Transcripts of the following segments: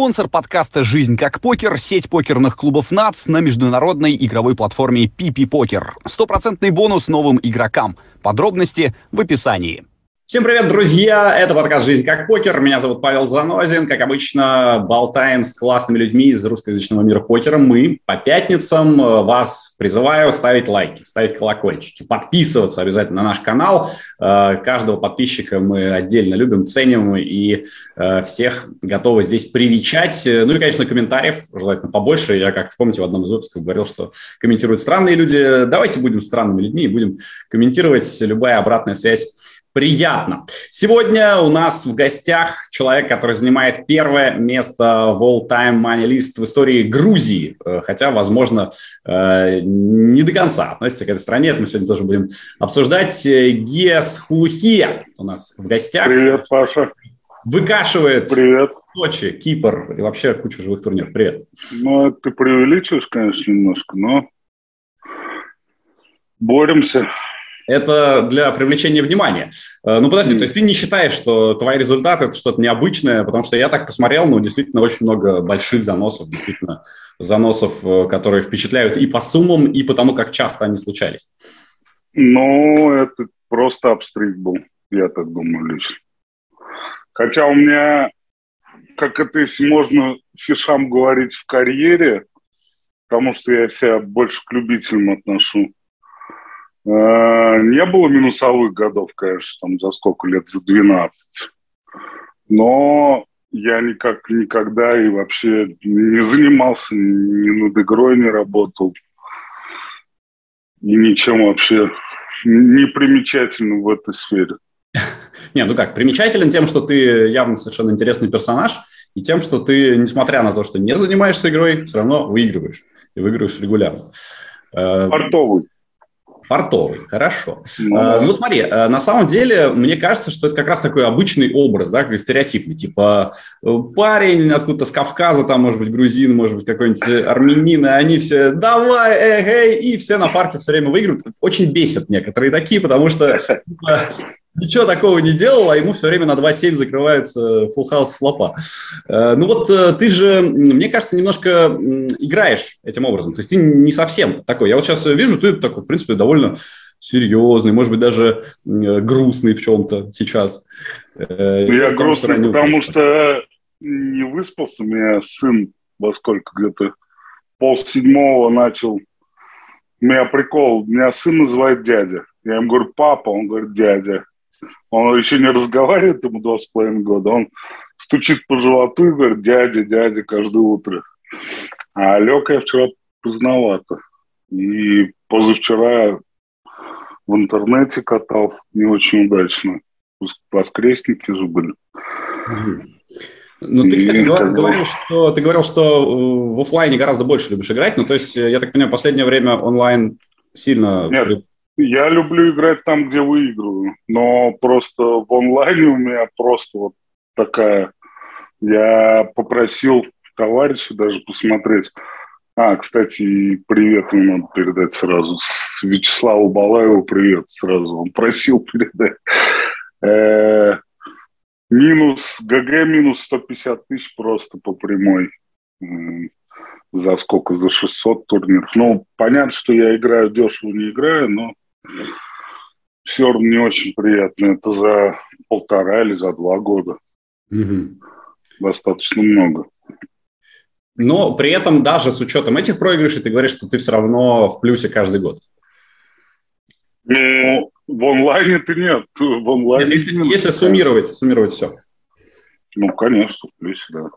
Спонсор подкаста «Жизнь как покер» — сеть покерных клубов НАЦ на международной игровой платформе PP Покер. Стопроцентный бонус новым игрокам. Подробности в описании. Всем привет, друзья! Это подкаст «Жизнь как покер». Меня зовут Павел Занозин. Как обычно, болтаем с классными людьми из русскоязычного мира покера. Мы по пятницам э, вас призываю ставить лайки, ставить колокольчики, подписываться обязательно на наш канал. Э, каждого подписчика мы отдельно любим, ценим и э, всех готовы здесь привечать. Ну и, конечно, комментариев желательно побольше. Я как-то, помните, в одном из выпусков говорил, что комментируют странные люди. Давайте будем странными людьми и будем комментировать. Любая обратная связь приятно. Сегодня у нас в гостях человек, который занимает первое место в all-time money list в истории Грузии, э, хотя, возможно, э, не до конца относится к этой стране. Это мы сегодня тоже будем обсуждать. Гес Хулухия у нас в гостях. Привет, Паша. Выкашивает Привет. Сочи, Кипр и вообще кучу живых турниров. Привет. Ну, ты преувеличиваешь, конечно, немножко, но боремся это для привлечения внимания. Э, ну, подожди, то есть ты не считаешь, что твои результаты – это что-то необычное, потому что я так посмотрел, ну, действительно, очень много больших заносов, действительно, заносов, э, которые впечатляют и по суммам, и по тому, как часто они случались. Ну, это просто обстриг был, я так думаю, лично. Хотя у меня, как это если можно фишам говорить в карьере, потому что я себя больше к любителям отношу, не было минусовых годов, конечно, там за сколько лет, за 12. Но я никак никогда и вообще не занимался, ни над игрой не работал. И ничем вообще не примечательным в этой сфере. Не, ну как, примечателен тем, что ты явно совершенно интересный персонаж, и тем, что ты, несмотря на то, что не занимаешься игрой, все равно выигрываешь. И выигрываешь регулярно. Портовый. Фартовый, хорошо. Ну, а, ну, смотри, э, на самом деле, мне кажется, что это как раз такой обычный образ, да, как стереотипный. Типа э, парень откуда-то с Кавказа, там, может быть, грузин, может быть, какой-нибудь армянин, и они все давай, эй, эй, и все на фарте все время выигрывают. Очень бесят некоторые такие, потому что типа, ничего такого не делал, а ему все время на 2-7 закрывается full house слопа. Э, ну вот э, ты же, мне кажется, немножко играешь этим образом. То есть ты не совсем такой. Я вот сейчас вижу, ты такой, в принципе, довольно серьезный, может быть, даже грустный в чем-то сейчас. Э, Я грустный, потому что не выспался. У меня сын во сколько где-то пол седьмого начал. У меня прикол, меня сын называет дядя. Я ему говорю, папа, он говорит, дядя. Он еще не разговаривает, ему два с половиной года. Он стучит по животу и говорит, дядя, дядя, каждое утро. А лег я вчера поздновато. И позавчера в интернете катал не очень удачно. Воскресники же были. Ну, ты, кстати, говорил, говорил, что ты говорил, что э, в офлайне гораздо больше любишь играть. Ну, то есть, я так понимаю, в последнее время онлайн сильно Нет, я люблю играть там, где выигрываю, но просто в онлайне у меня просто вот такая... Я попросил товарища даже посмотреть. А, кстати, привет ему надо передать сразу. С Вячеславу Балаеву привет сразу. Он просил передать. Э, минус, ГГ минус 150 тысяч просто по прямой. За сколько? За 600 турниров. Ну, понятно, что я играю дешево, не играю, но все равно не очень приятно. Это за полтора или за два года. Угу. Достаточно много. Но при этом даже с учетом этих проигрышей ты говоришь, что ты все равно в плюсе каждый год. Ну, в онлайне ты нет. В онлайне нет, если, если суммировать, суммировать все. Ну, конечно, в плюсе, да.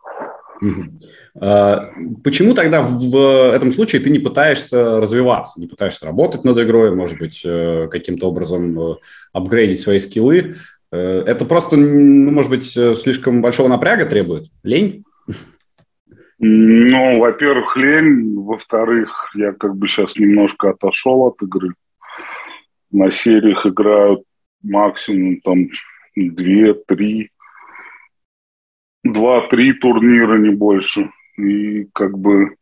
А, почему тогда в этом случае ты не пытаешься развиваться, не пытаешься работать над игрой, может быть, э, каким-то образом э, апгрейдить свои скиллы? Э, это просто, ну, может быть, слишком большого напряга требует? Лень? Ну, во-первых, лень. Во-вторых, я как бы сейчас немножко отошел от игры. На сериях играют максимум там две-три два-три турнира, не больше. И как бы...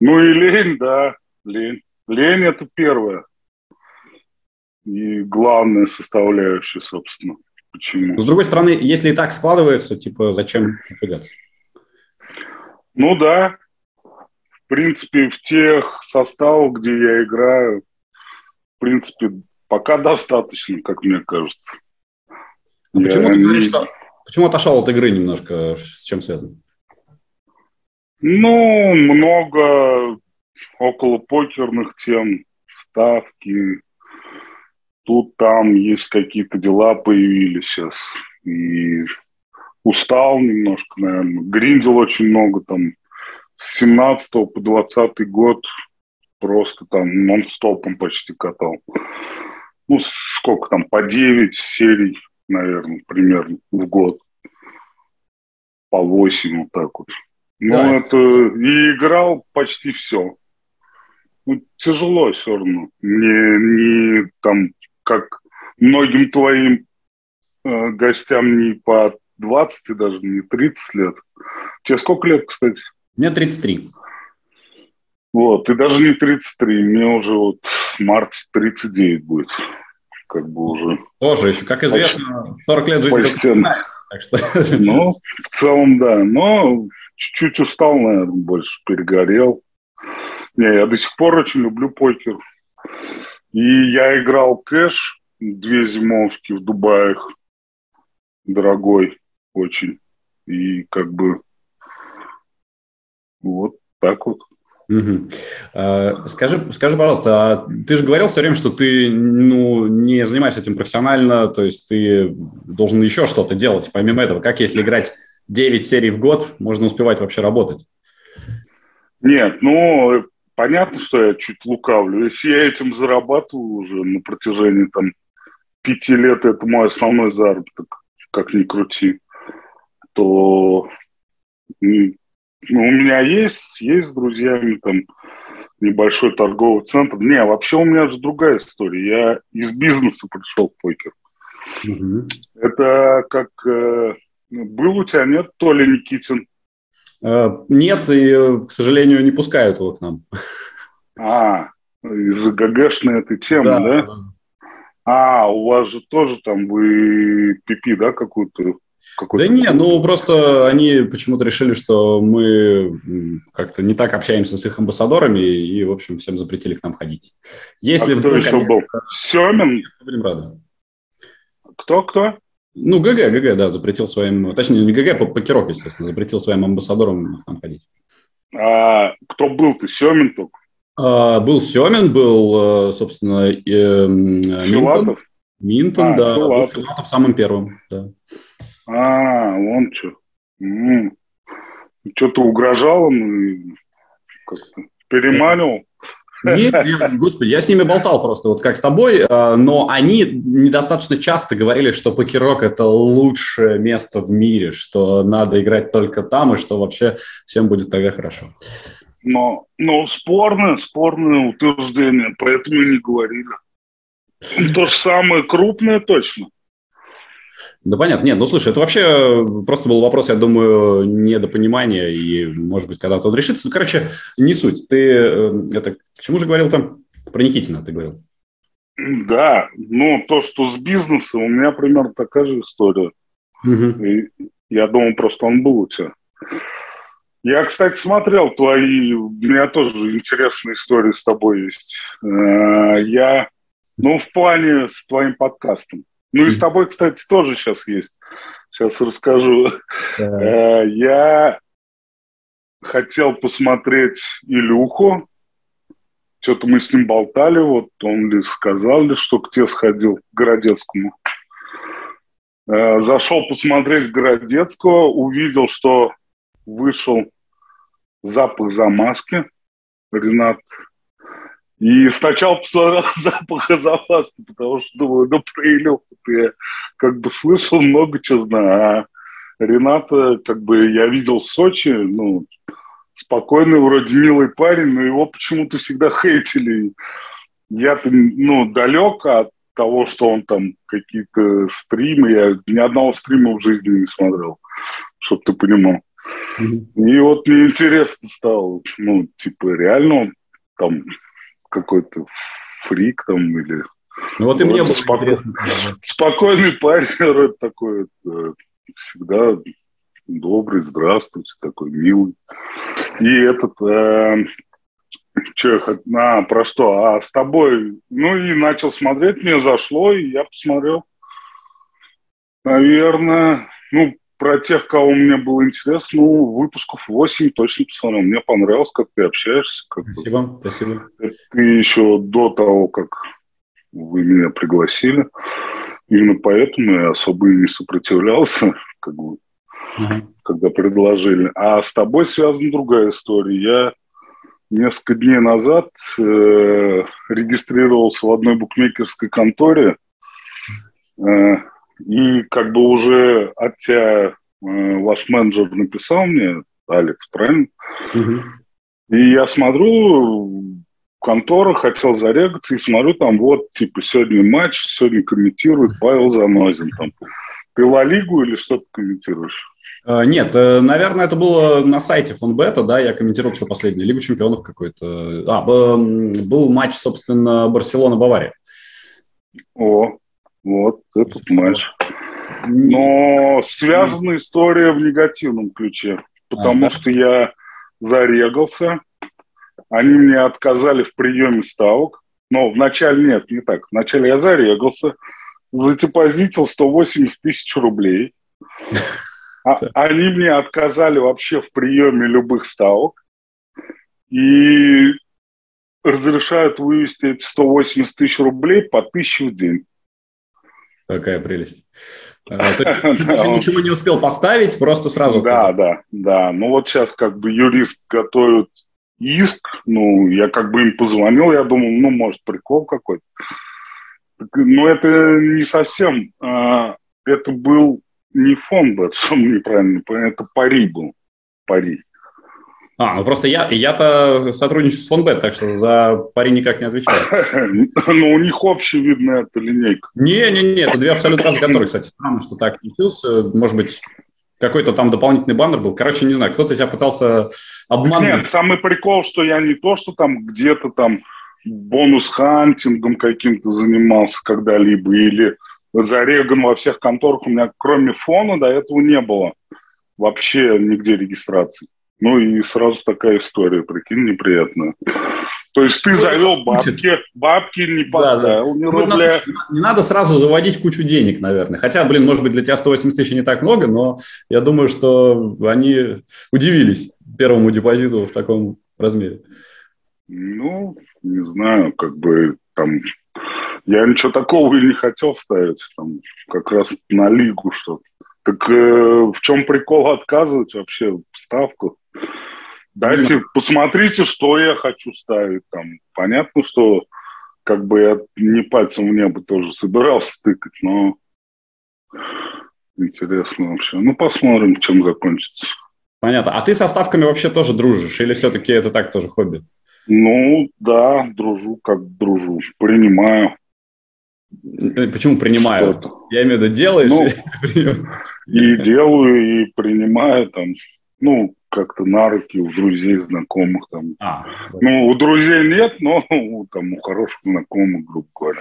Ну и лень, да, лень. Лень – это первое. И главная составляющая, собственно. Почему? С другой стороны, если и так складывается, типа, зачем напрягаться? Ну да, в принципе, в тех составах, где я играю, в принципе, пока достаточно, как мне кажется. А почему ты говоришь, что... Почему отошел от игры немножко? С чем связано? Ну, много около покерных тем, ставки. Тут там есть какие-то дела появились сейчас. И устал немножко, наверное. Гриндил очень много там. С 17 по 20 год просто там нон-стопом почти катал. Ну, сколько там, по 9 серий, наверное, примерно в год. По 8 вот так вот. Ну, да. это... И играл почти все. Ну, тяжело все равно. Не, не там, как многим твоим э, гостям не по 20 даже, не 30 лет. Тебе сколько лет, кстати? Мне 33. Вот, и даже не 33, мне уже вот март 39 будет. Как бы уже... Тоже еще, как известно, 40 лет жизни почти. Так что... Ну, в целом, да. Но чуть-чуть устал, наверное, больше, перегорел. Не, я до сих пор очень люблю покер. И я играл кэш две зимовки в Дубаях. Дорогой очень. И как бы вот так вот. Угу. Скажи, скажи, пожалуйста, а ты же говорил все время, что ты ну, не занимаешься этим профессионально, то есть ты должен еще что-то делать помимо этого. Как если играть 9 серий в год, можно успевать вообще работать? Нет, ну, понятно, что я чуть лукавлю. Если я этим зарабатываю уже на протяжении там пяти лет, это мой основной заработок, как ни крути, то ну, у меня есть, есть с друзьями там небольшой торговый центр. Не, вообще у меня же другая история. Я из бизнеса пришел в покер. Угу. Это как... Э, был у тебя, нет, Толя Никитин? Э, нет, и, к сожалению, не пускают его к нам. А, из-за ГГшной этой темы, да? да? А, у вас же тоже там вы пипи, да, какую-то да не, ну просто они почему-то решили, что мы как-то не так общаемся с их амбассадорами, и, в общем, всем запретили к нам ходить. Если а кто еще они... был? Семин? Будем рады. Кто, кто? Ну, ГГ, ГГ, да, запретил своим, точнее, не ГГ, Покерок, естественно, запретил своим амбассадорам к нам ходить. А кто был ты, Семин только? А, был Семин, был, э, собственно, э, Минтон. Минтон, а, да, Филатов. был Филатов самым первым, да. А, вон что. Что-то угрожал он как-то переманил. Нет, нет, господи, я с ними болтал просто, вот как с тобой, а, но они недостаточно часто говорили, что покерок – это лучшее место в мире, что надо играть только там, и что вообще всем будет тогда хорошо. Но, но спорное, спорное утверждение, поэтому и не говорили. То же самое крупное точно. Да понятно. Нет, ну слушай, это вообще просто был вопрос, я думаю, недопонимания, и, может быть, когда-то он решится. Ну, короче, не суть. Ты э, это к чему же говорил там? Про Никитина ты говорил. Да, ну то, что с бизнесом, у меня примерно такая же история. Угу. И я думал, просто он был у тебя. Я, кстати, смотрел твои, у меня тоже интересные истории с тобой есть. Э, я, ну, в плане с твоим подкастом. Ну и с тобой, кстати, тоже сейчас есть. Сейчас расскажу. Да. Э, я хотел посмотреть Илюху. Что-то мы с ним болтали, вот он ли сказал ли, что к тебе сходил, к Городецкому. Э, зашел посмотреть Городецкого, увидел, что вышел запах замазки. Ренат и сначала посмотрел запах Азоваста, потому что думаю, ну про Илюху я как бы слышал много чего знаю. А Рената, как бы я видел в Сочи, ну, спокойный, вроде милый парень, но его почему-то всегда хейтили. Я-то, ну, далек от того, что он там какие-то стримы, я ни одного стрима в жизни не смотрел, чтобы ты понимал. Mm-hmm. И вот мне интересно стало, ну, типа, реально он там какой-то фрик там или... Ну вот и мне было споко... интересно. Спокойный парень, вроде такой, всегда добрый, здравствуйте, такой милый. И этот, э, что я хотел, а, про что, а с тобой, ну и начал смотреть, мне зашло, и я посмотрел. Наверное, ну, про тех, кого мне было интересно, ну, выпусков 8 точно посмотрел. Мне понравилось, как ты общаешься. Как спасибо, бы. спасибо. Ты еще до того, как вы меня пригласили. Именно поэтому я особо и не сопротивлялся, как бы, uh-huh. когда предложили. А с тобой связана другая история. Я несколько дней назад э, регистрировался в одной букмекерской конторе. Э, и как бы уже от тебя э, ваш менеджер написал мне, Алекс, правильно? Угу. И я смотрю, контора, хотел зарегаться, и смотрю, там вот, типа, сегодня матч, сегодня комментирует Павел Занозин. Там. Ты Ла Лигу или что ты комментируешь? Э, нет, э, наверное, это было на сайте Фонбета, да, я комментировал что последнее, Лигу чемпионов какой-то. А, был матч, собственно, Барселона-Бавария. О, вот этот матч. Но связана история в негативном ключе, потому а, да? что я зарегался, они мне отказали в приеме ставок, но вначале нет, не так. Вначале я зарегался, задепозитил 180 тысяч рублей. А, они мне отказали вообще в приеме любых ставок и разрешают вывести эти 180 тысяч рублей по тысяче в день. Какая прелесть. А, ничего не успел поставить, просто сразу. Да, да, да. Ну вот сейчас как бы юрист готовит иск, ну, я как бы им позвонил, я думал, ну, может, прикол какой-то. Но это не совсем, а, это был не фонд, что неправильно, это пари был, пари. А, ну просто я, я-то сотрудничаю с Фонбет, так что за пари никак не отвечаю. Ну, у них общая, видно, эта линейка. Не-не-не, это две абсолютно разные конторы, кстати. Странно, что так случился. Может быть, какой-то там дополнительный баннер был. Короче, не знаю, кто-то тебя пытался обмануть. Нет, самый прикол, что я не то, что там где-то там бонус-хантингом каким-то занимался когда-либо, или зареган во всех конторах. У меня кроме фона до этого не было вообще нигде регистрации. Ну и сразу такая история, прикинь, неприятная. То есть ты завел бабки, бабки не поставил, да, да. ни рубля. Не надо сразу заводить кучу денег, наверное. Хотя, блин, может быть, для тебя 180 тысяч не так много, но я думаю, что они удивились первому депозиту в таком размере. Ну, не знаю, как бы там... Я ничего такого и не хотел ставить, там, как раз на лигу что-то. Так э, в чем прикол отказывать вообще в ставку? Дайте, mm. посмотрите, что я хочу ставить там. Понятно, что как бы я не пальцем в небо тоже собирался стыкать, но интересно вообще. Ну, посмотрим, чем закончится. Понятно. А ты со ставками вообще тоже дружишь? Или все-таки это так тоже хобби? Ну, да, дружу, как дружу. Принимаю. Э, почему принимаю? Что-то. Я имею в виду, делаешь? Ну, и делаю, и принимаю там. Ну, как-то на руки у друзей, знакомых там. А, ну, у друзей нет, но там у хороших знакомых, грубо говоря.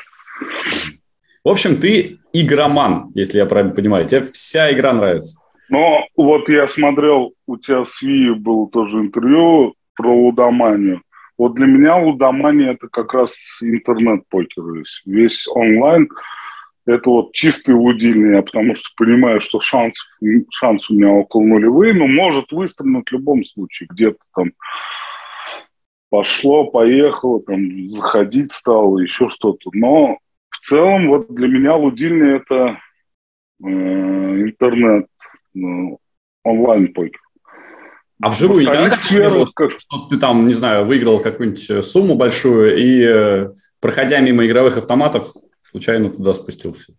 В общем, ты игроман, если я правильно понимаю. Тебе вся игра нравится. Но вот я смотрел, у тебя с Ви было тоже интервью про лудоманию. Вот для меня лудомания – это как раз интернет-покер. Весь онлайн – это вот чистый лудильный, я потому что понимаю, что шанс, шанс у меня около нулевые, но может выстрелить в любом случае. Где-то там пошло, поехало, там заходить стало, еще что-то. Но в целом вот для меня лудильный это э, интернет, э, онлайн-покер. А вживую сферу, как... что ты там, не знаю, выиграл какую-нибудь сумму большую и, э, проходя мимо игровых автоматов, случайно туда спустился.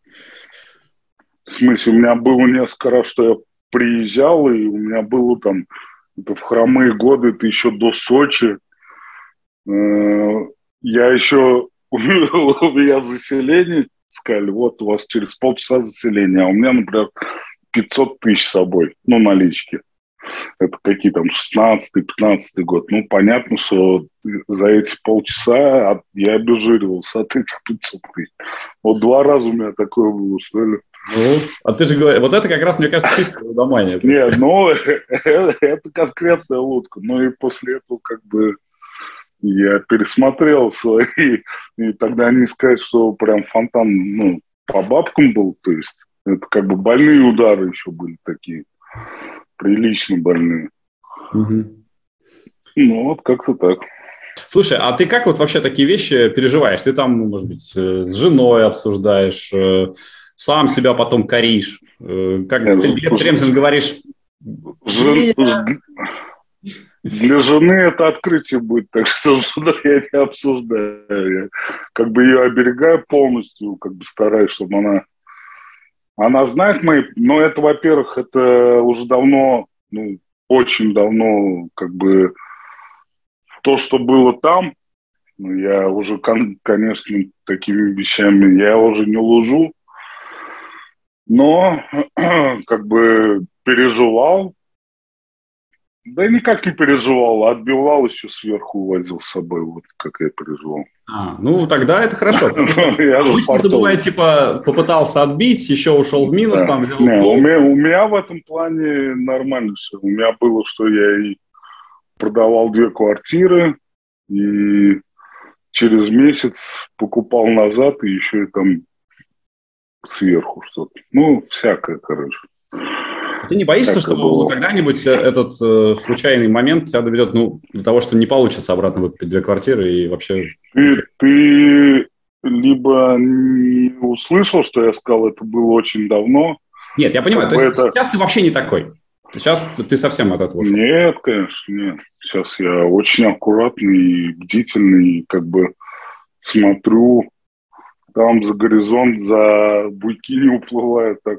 В смысле, у меня было несколько раз, что я приезжал, и у меня было там это в хромые годы, это еще до Сочи. Э, я еще, у меня заселение, сказали, вот у вас через полчаса заселение, а у меня, например, 500 тысяч с собой, ну, налички это какие там 16-15 год. Ну, понятно, что за эти полчаса я обезжиривался от этих 500 тысяч. Вот два раза у меня такое было, что ли. Ну, а ты же говоришь, вот это как раз, мне кажется, чистая лудомания. Нет, ну, это конкретная лодка. Но и после этого как бы я пересмотрел свои, и тогда не сказать, что прям фонтан, ну, по бабкам был, то есть это как бы больные удары еще были такие, прилично больные. Угу. Ну, вот как-то так. Слушай, а ты как вот вообще такие вещи переживаешь? Ты там, может быть, э, с женой обсуждаешь, э, сам себя потом коришь. Э, как Нет, ты Глеб говоришь... Жен... Для жены это открытие будет, так что я не обсуждаю. Я как бы ее оберегаю полностью, как бы стараюсь, чтобы она... Она знает мои... Но это, во-первых, это уже давно, ну, очень давно, как бы то, что было там, ну, я уже, конечно, такими вещами я уже не лужу, но как бы переживал, да никак не переживал, а отбивал еще сверху, увозил с собой, вот как я переживал. А, ну, тогда это хорошо. Обычно это бывает, типа, попытался отбить, еще ушел в минус, там взял у меня в этом плане нормально все. У меня было, что я и продавал две квартиры, и через месяц покупал назад, и еще и там сверху что-то. Ну, всякое, короче. Ты не боишься, что было. когда-нибудь э, этот э, случайный момент тебя доведет ну, до того, что не получится обратно выкупить две квартиры и вообще... Ты, ты либо не услышал, что я сказал, это было очень давно. Нет, я понимаю, то есть это... сейчас ты вообще не такой. Сейчас ты совсем от этого ушел. Нет, конечно, нет. Сейчас я очень аккуратный и бдительный, и как бы смотрю там за горизонт, за буйки не уплывает так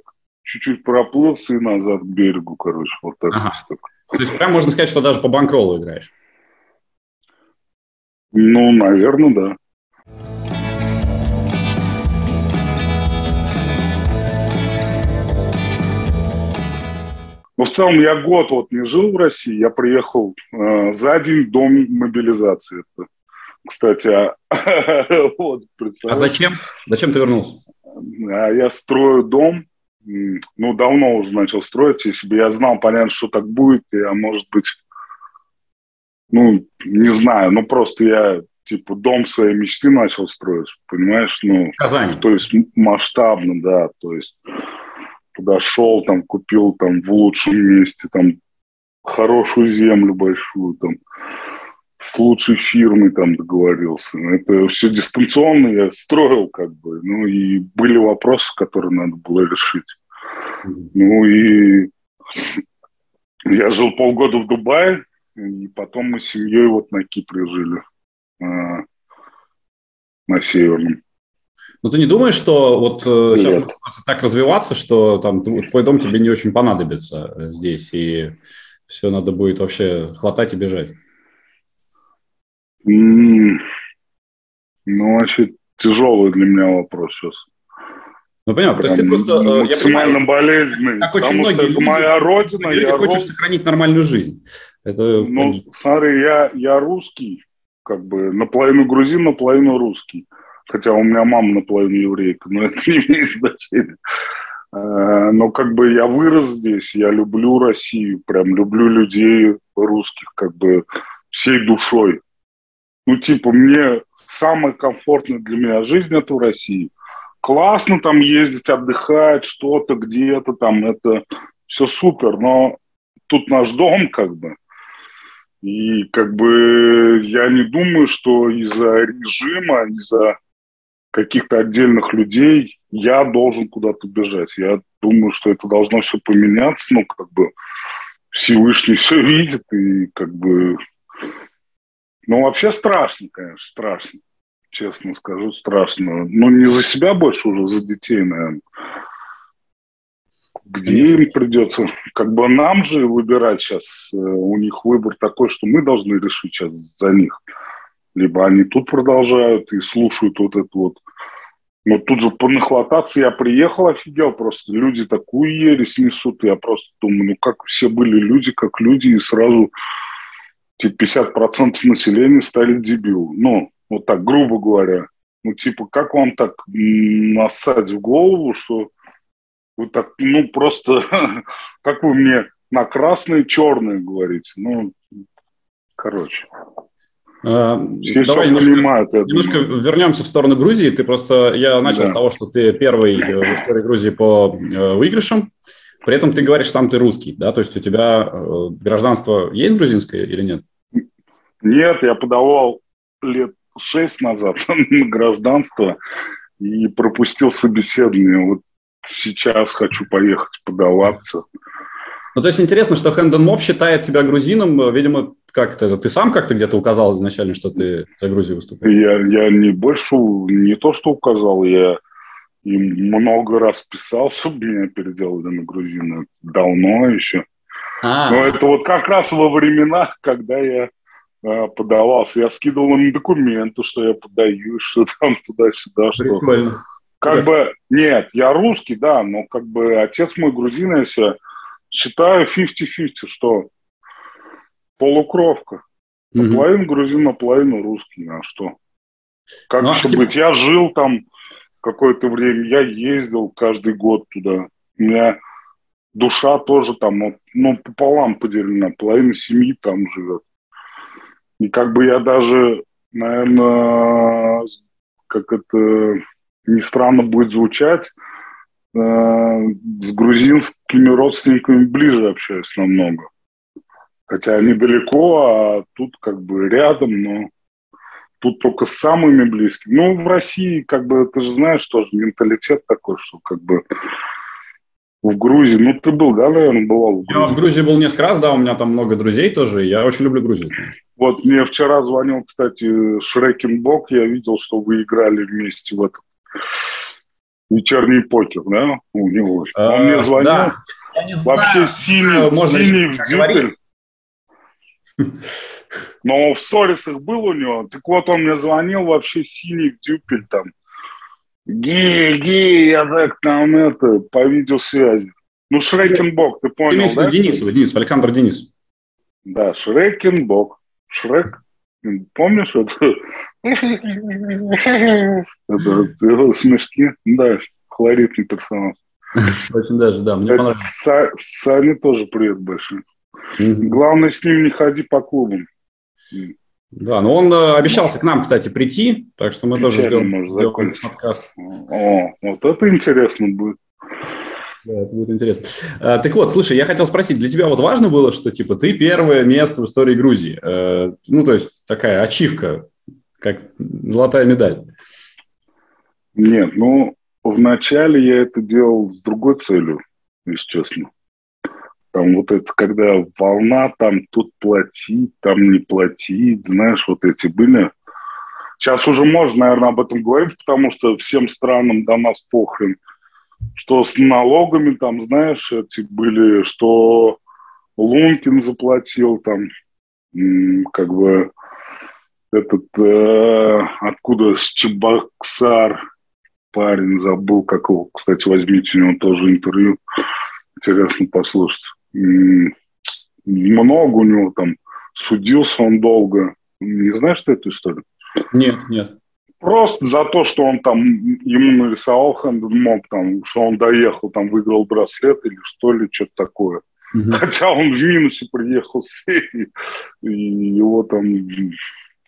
чуть-чуть проплылся и назад к берегу, короче, вот так. Ага. так. То есть прям можно сказать, что даже по банкролу играешь? Ну, наверное, да. Но в целом я год вот не жил в России, я приехал э, за день до мобилизации. Это, кстати, а, вот, а зачем? Зачем ты вернулся? А я строю дом ну, давно уже начал строить. Если бы я знал, понятно, что так будет, я, может быть, ну, не знаю, ну, просто я, типа, дом своей мечты начал строить, понимаешь? Ну, Казань. То есть масштабно, да, то есть туда шел, там, купил, там, в лучшем месте, там, хорошую землю большую, там, с лучшей фирмой там договорился. Это все дистанционно я строил как бы. Ну и были вопросы, которые надо было решить. Ну и я жил полгода в Дубае, и потом мы с семьей вот на Кипре жили, а, на Северном. Но ты не думаешь, что вот э, Нет. сейчас может так развиваться, что там твой дом тебе не очень понадобится здесь, и все надо будет вообще хватать и бежать? Ну, вообще тяжелый для меня вопрос сейчас. Ну, понятно, то есть ты просто... Э, максимально понимаю, болезненный. Как очень многие люди, это моя родина. Ты я хочешь род... сохранить нормальную жизнь. Это... Ну, смотри, я, я русский, как бы наполовину грузин, наполовину русский. Хотя у меня мама наполовину еврейка, но это не имеет значения. Э, но как бы я вырос здесь, я люблю Россию, прям люблю людей русских, как бы всей душой ну, типа, мне самая комфортная для меня жизнь это в России. Классно там ездить, отдыхать, что-то где-то там, это все супер, но тут наш дом как бы. И как бы я не думаю, что из-за режима, из-за каких-то отдельных людей я должен куда-то бежать. Я думаю, что это должно все поменяться, ну, как бы Всевышний все видит, и как бы ну, вообще страшно, конечно, страшно. Честно скажу, страшно. Ну, не за себя больше уже, за детей, наверное. Где им придется? Как бы нам же выбирать сейчас. Э, у них выбор такой, что мы должны решить сейчас за них. Либо они тут продолжают и слушают вот это вот. Но тут же понахвататься я приехал, офигел просто. Люди такую ересь несут. Я просто думаю, ну как все были люди, как люди, и сразу типа 50% населения стали дебил. Ну, вот так, грубо говоря. Ну, типа, как вам так насать в голову, что Вы так, ну, просто, как вы мне на красные черные говорите. Ну, короче. А, Все Давай немножко, понимают, немножко вернемся в сторону Грузии. Ты просто, я начал да. с того, что ты первый в истории Грузии по э, выигрышам. При этом ты говоришь, сам ты русский, да? То есть у тебя э, гражданство есть грузинское или нет? Нет, я подавал лет шесть назад на гражданство и пропустил собеседование. Вот сейчас хочу поехать подаваться. Ну, то есть интересно, что Хэндон Моб считает тебя грузином, видимо, как-то ты сам как-то где-то указал изначально, что ты за Грузию выступаешь? Я, я не больше, не то, что указал, я им много раз писал, чтобы меня переделали на грузина. Давно еще. А-а-а. Но это вот как раз во времена, когда я э, подавался. Я скидывал им документы, что я подаю, что там туда-сюда. Прикольно. Что... Как Хорошо. бы, нет, я русский, да, но как бы отец мой грузин, я себя считаю 50-50, что полукровка. Наполовину грузин, наполовину русский, а что? Как ну, а еще типа... быть? Я жил там какое-то время, я ездил каждый год туда. У меня душа тоже там, ну, пополам поделена, половина семьи там живет. И как бы я даже, наверное, как это не странно будет звучать, э, с грузинскими родственниками ближе общаюсь намного. Хотя они далеко, а тут как бы рядом, но тут только с самыми близкими. Ну, в России, как бы, ты же знаешь, тоже менталитет такой, что как бы в Грузии, ну, ты был, да, наверное, бывал в Грузии? Я в Грузии был несколько раз, да, у меня там много друзей тоже, я очень люблю Грузию. Вот мне вчера звонил, кстати, Шрекенбок, я видел, что вы играли вместе в этот вечерний покер, да, у него. Он мне а, звонил, да. вообще синий, Можно синий в дюбель. Но в сторисах был у него. Так вот, он мне звонил, вообще синий дюпель там. Гей, гей, я так там это, по видеосвязи. Ну, Шрекенбок, ты понял, Имеешь да? Денисов, Денис, Александр Денис. Да, Шрекенбок. Шрек, помнишь это? Это его смешки. Да, колоритный персонаж. Очень даже, да, мне понравилось. Сане тоже привет большой. Главное, с ним не ходи по клубам. Да, но он э, обещался к нам, кстати, прийти, так что мы Печально тоже ждем, ждем подкаст. О, вот это интересно будет. Да, это будет интересно. А, так вот, слушай, я хотел спросить, для тебя вот важно было, что типа ты первое место в истории Грузии? Э, ну, то есть такая ачивка, как золотая медаль. Нет, ну, вначале я это делал с другой целью, если честно. Там вот это, когда волна, там тут платить, там не платить, знаешь, вот эти были. Сейчас уже можно, наверное, об этом говорить, потому что всем странам до нас похрен. Что с налогами там, знаешь, эти были, что Лункин заплатил там, как бы этот, э, откуда с Чебоксар парень, забыл, как его, кстати, возьмите у него тоже интервью, интересно послушать много у него там, судился он долго. Не знаешь ты эту историю? Нет, нет. Просто за то, что он там, ему нарисовал хэндмоб, там, что он доехал, там, выиграл браслет или что ли, что-то такое. Угу. Хотя он в минусе приехал с серии, и его там...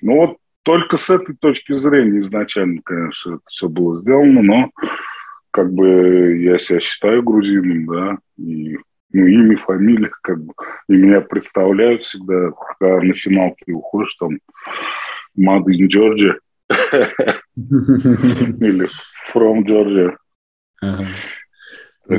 Ну вот только с этой точки зрения изначально, конечно, это все было сделано, но как бы я себя считаю грузином, да, и ну, имя, фамилия, как бы. И меня представляют всегда, когда на финалке уходишь, там, Mad in Georgia. Или From Georgia.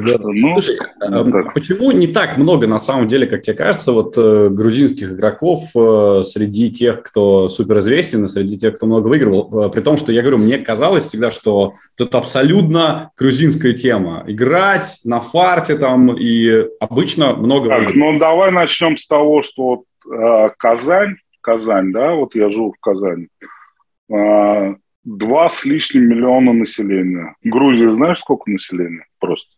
Ну, Слушай, так. почему не так много, на самом деле, как тебе кажется, вот э, грузинских игроков э, среди тех, кто суперизвестен, и среди тех, кто много выигрывал, э, при том, что я говорю, мне казалось всегда, что это абсолютно грузинская тема. Играть на фарте там, и обычно много так, выигрывать. Ну, давай начнем с того, что э, Казань, Казань, да, вот я живу в Казани, э, два с лишним миллиона населения. Грузия, знаешь, сколько населения просто?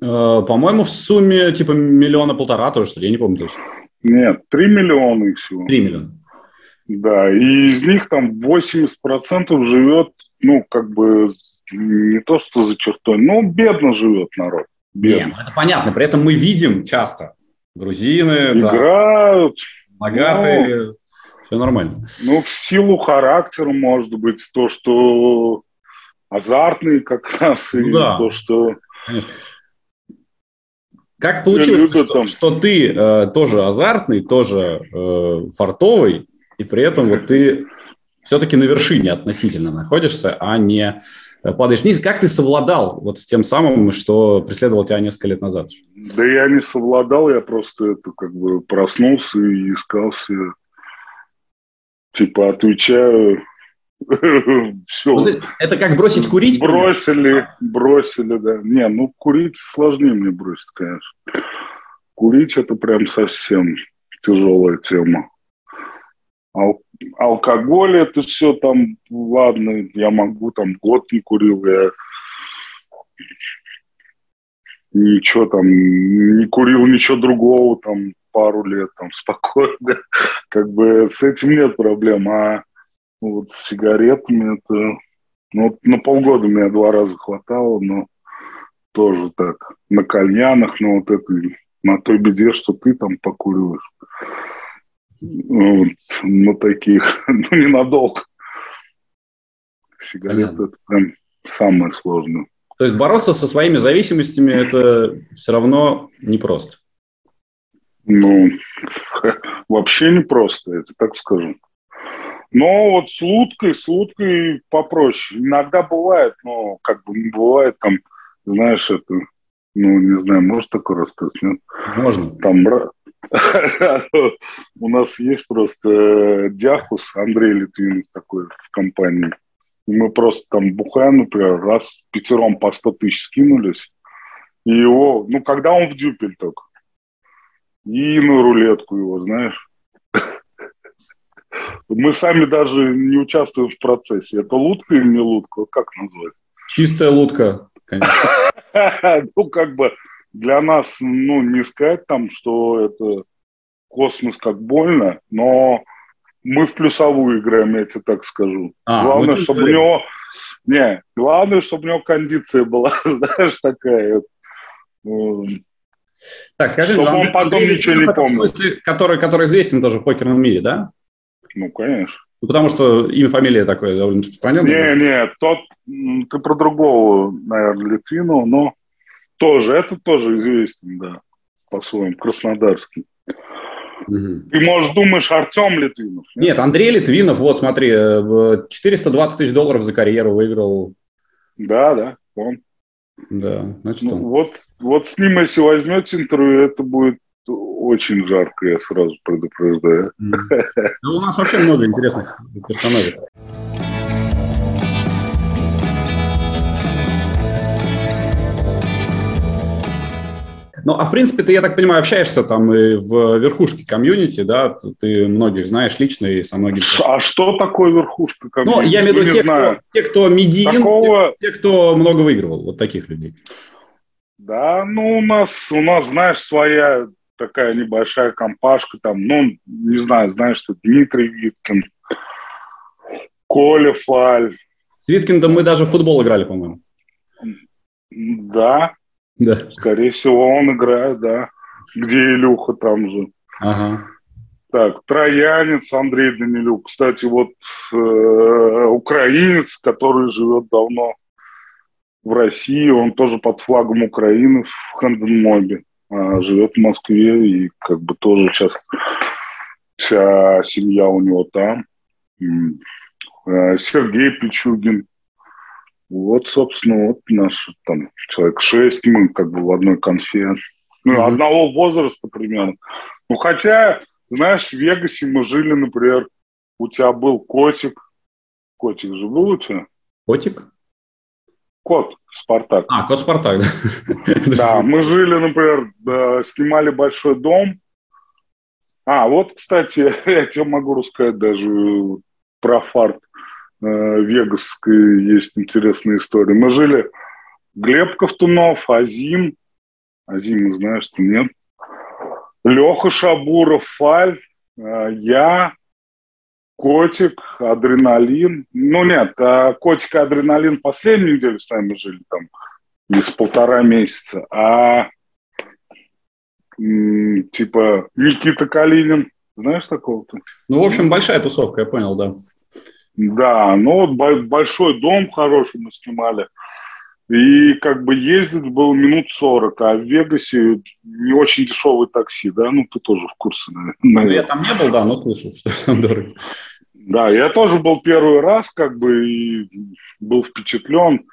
Э, по-моему, в сумме типа миллиона полтора тоже, что ли, я не помню точно. Нет, три миллиона их всего. Три миллиона. Да, и из них там 80% живет, ну, как бы, не то что за чертой, но бедно живет народ. Нет, это понятно. При этом мы видим часто грузины, играют, да, богатые, ну, все нормально. Ну, в силу характера, может быть, то, что азартный как раз, ну, и да. то, что... Конечно. Как получилось, что, что ты э, тоже азартный, тоже э, фартовый, и при этом вот ты все-таки на вершине относительно находишься, а не э, падаешь вниз. Как ты совладал вот с тем самым, что преследовал тебя несколько лет назад? Да я не совладал, я просто это как бы проснулся и искался, типа отвечаю все. Ну, есть, это как бросить курить? Бросили, бросили, да. Не, ну курить сложнее мне бросить, конечно. Курить это прям совсем тяжелая тема. Ал- алкоголь это все там, ладно, я могу там год не курил, я ничего там, не курил ничего другого там пару лет там спокойно. Как бы с этим нет проблем. А вот с сигаретами это... Ну, на полгода меня два раза хватало, но тоже так, на кальянах, но вот это на той беде, что ты там покуриваешь. Вот, на таких, ну, ненадолго. Сигареты это прям самое сложное. То есть бороться со своими зависимостями это все равно непросто. Ну, вообще непросто, это так скажу. Но вот с луткой, с луткой попроще. Иногда бывает, но как бы не бывает там, знаешь, это, ну, не знаю, может такой рассказ, нет? Можно. Там у нас есть просто Дяхус, Андрей Литвинов такой в компании. Мы просто там бухаем, например, раз пятером по 100 тысяч скинулись. И его, ну, когда он в дюпель только. И на рулетку его, знаешь. Мы сами даже не участвуем в процессе. Это лутка или не лутка? Как назвать? Чистая лутка, конечно. Ну, как бы для нас, ну, не сказать там, что это космос как больно, но мы в плюсовую играем, я тебе так скажу. А, главное, чтобы у него... Не, главное, чтобы у него кондиция была, знаешь, такая. Так, скажи, чтобы он потом ничего не помнил. Который, который известен тоже в покерном мире, да? Ну, конечно. Ну, потому что имя, фамилия такое довольно распространенное. Не, не, тот, ты про другого, наверное, Литвину, но тоже, это тоже известен, да, по-своему, краснодарский. Угу. Ты, может, думаешь, Артем Литвинов? Нет? нет, Андрей Литвинов, вот смотри, 420 э, тысяч долларов за карьеру выиграл. Да, да, он. Да, значит ну, он. Вот, вот с ним, если возьмете интервью, это будет очень жарко, я сразу предупреждаю. Ну, у нас вообще много интересных персонажей. Ну, а в принципе, ты, я так понимаю, общаешься там и в верхушке комьюнити, да? Ты многих знаешь лично и со многими... А что такое верхушка комьюнити? Ну, я имею в виду те, кто, те, кто медиин, Такого... те, те, кто много выигрывал, вот таких людей. Да, ну, у нас, у нас, знаешь, своя такая небольшая компашка, там, ну, не знаю, знаешь, что Дмитрий Виткин, Коля Фаль. С Виткиндом мы даже в футбол играли, по-моему. Да. Да. Скорее всего, он играет, да. Где Илюха там же. Ага. Так, троянец Андрей Данилюк. Кстати, вот э, украинец, который живет давно в России, он тоже под флагом Украины в Ханденмобе а, живет в Москве, и как бы тоже сейчас вся семья у него там. А, Сергей Пичугин. Вот, собственно, вот наш там человек шесть, мы как бы в одной конфе. Ну, одного возраста примерно. Ну, хотя, знаешь, в Вегасе мы жили, например, у тебя был котик. Котик же был у тебя? Котик? Кот Спартак. А, Кот Спартак, да. Да, мы жили, например, снимали большой дом. А, вот, кстати, я тебе могу рассказать даже про фарт э, вегасской есть интересная история. Мы жили Глеб Ковтунов, Азим, Азим, знаешь, ты нет, Леха Шабуров, Фаль, э, я, Котик, адреналин. Ну нет, а котик и адреналин последнюю неделю с нами жили там. из полтора месяца. А типа Никита Калинин, знаешь такого-то? Ну, в общем, большая тусовка, я понял, да. Да, ну вот большой дом хороший мы снимали. И как бы ездить было минут 40, а в Вегасе не очень дешевый такси, да? Ну, ты тоже в курсе, наверное. Ну, я там не был, да, но слышал, что там дорого. Да, я тоже был первый раз, как бы, и был впечатлен.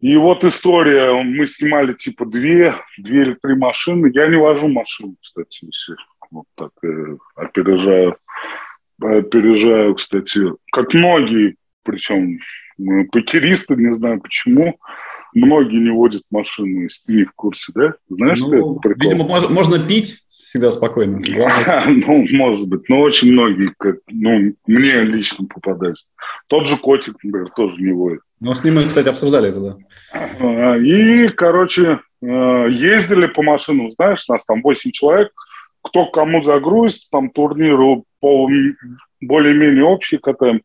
И вот история, мы снимали типа две, две или три машины. Я не вожу машину, кстати, если вот так э, опережаю, опережаю, кстати, как многие, причем покеристы, не знаю почему, многие не водят машину, если ты не в курсе, да? Знаешь, ну, что это прикол? Видимо, можно, можно пить всегда спокойно. ну, может быть, но очень многие, как, ну, мне лично попадаются. Тот же котик, например, тоже не водит. Ну, с ним мы, кстати, обсуждали это, да. А, и, короче, э, ездили по машинам, знаешь, нас там 8 человек, кто кому загрузит, там турниры более-менее общие катаем.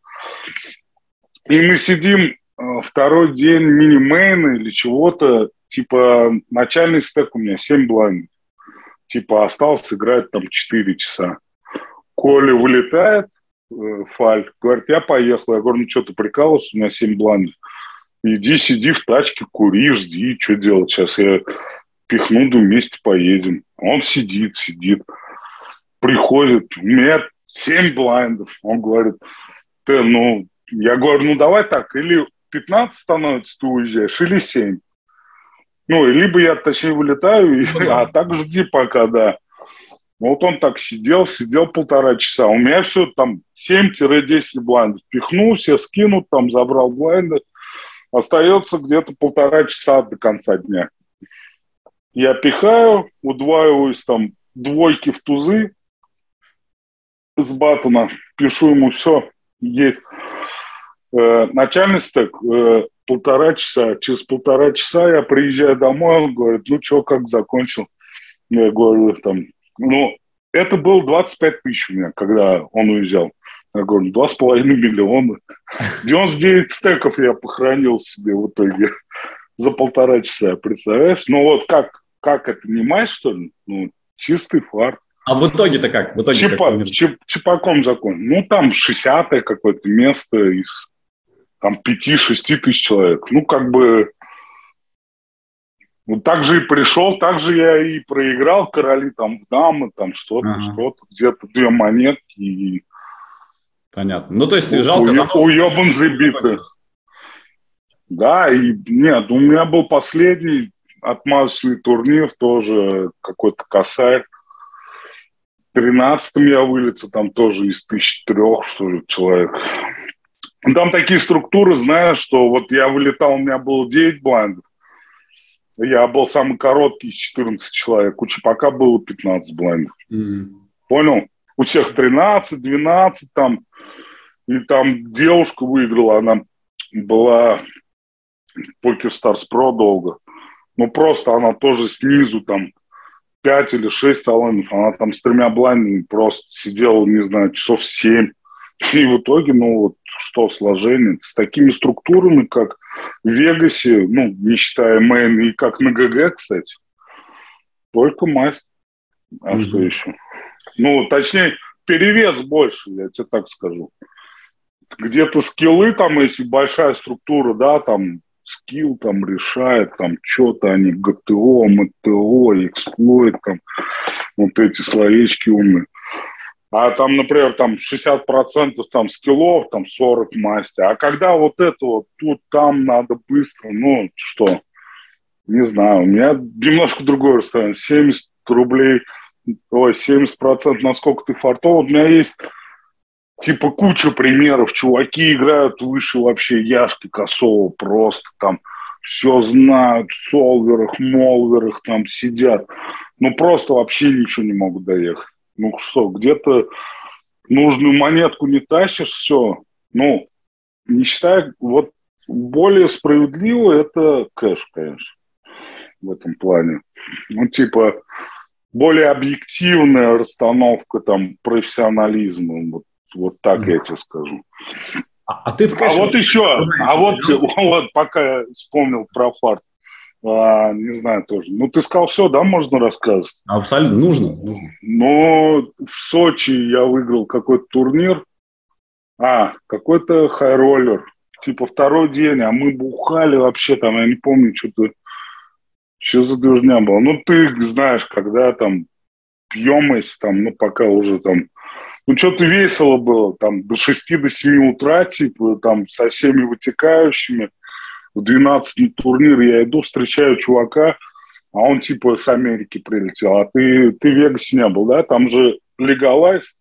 И мы сидим э, второй день мини-мейна или чего-то, типа начальный стек у меня 7 блайндов. Типа остался играть там 4 часа. Коля вылетает, э, Фаль, говорит, я поехал. Я говорю, ну что ты прикалываешься, у меня 7 блайндов. Иди сиди в тачке, кури, жди, что делать. Сейчас я пихну, да вместе поедем. Он сидит, сидит, приходит. У меня 7 блайндов. Он говорит, ты, ну, я говорю, ну давай так, или 15 становится, ты уезжаешь, или 7. Ну, либо я, точнее, вылетаю, ну а так жди пока, да. Вот он так сидел, сидел полтора часа. У меня все там 7-10 блайндов. Пихнул, все скинут, там забрал блайнды. Остается где-то полтора часа до конца дня. Я пихаю, удваиваюсь там двойки в тузы с батона, пишу ему все, есть. Э, начальный стек э, полтора часа. Через полтора часа я приезжаю домой, он говорит, ну что, как закончил? Я говорю, там, ну, это было 25 тысяч у меня, когда он уезжал. Я говорю, два с половиной миллиона. 99 стеков я похоронил себе в итоге за полтора часа, представляешь? Ну вот как, как это, не май, что ли? Ну, чистый фарт. А в итоге-то как? В итоге Чипа, как чип, чипаком закон. Ну, там 60-е какое-то место из там 5-6 тысяч человек. Ну, как бы вот так же и пришел, так же я и проиграл короли там в дамы, там что-то, ага. что-то, где-то две монетки и... Понятно. Ну, то есть у, жалко... У, уебан забитый. Да, и нет, у меня был последний отмазочный турнир, тоже какой-то косарь. В 13 я вылетел, там тоже из тысяч трех, что ли, человек. Там такие структуры, знаешь, что вот я вылетал, у меня было 9 блайндов. Я был самый короткий из 14 человек. У Чепака было 15 блайндов. Mm-hmm. Понял? У всех 13, 12 там. И там девушка выиграла, она была Покер Stars Pro долго. Ну, просто она тоже снизу там 5 или 6 талантов. Она там с тремя блайндами просто сидела, не знаю, часов 7 и в итоге, ну вот что сложение, с такими структурами, как в Вегасе, ну, не считая Main, и как на GG, кстати, только Masters. А mm-hmm. что еще? Ну, точнее, перевес больше, я тебе так скажу. Где-то скиллы там, если большая структура, да, там скилл там решает, там что-то они GTO, МТО, exploit, там вот эти словечки умные. А там, например, там 60% там скиллов, там 40 мастер. А когда вот это вот тут, там надо быстро, ну что, не знаю, у меня немножко другое расстояние. 70 рублей, ой, 70% насколько ты фартовый. У меня есть типа куча примеров. Чуваки играют выше вообще Яшки Косова просто там все знают, солверах, молверах там сидят. Ну просто вообще ничего не могут доехать. Ну что, где-то нужную монетку не тащишь, все. Ну, не считаю, вот более справедливо это кэш, конечно, в этом плане. Ну, типа, более объективная расстановка там профессионализма, вот, вот так mm. я тебе скажу. А, а ты в кэше... А вот еще, а вот, вот пока я вспомнил про фарт. А, не знаю тоже. Ну, ты сказал все, да, можно рассказывать? Абсолютно, нужно. нужно. Но в Сочи я выиграл какой-то турнир. А, какой-то хайроллер. Типа второй день, а мы бухали вообще там, я не помню, что-то... Что за движня была? Ну, ты знаешь, когда там пьем, если там, ну, пока уже там... Ну, что-то весело было, там, до 6 до 7 утра, типа, там, со всеми вытекающими в 12 турнир я иду, встречаю чувака, а он типа с Америки прилетел, а ты, ты в Вегасе не был, да? Там же легалайз,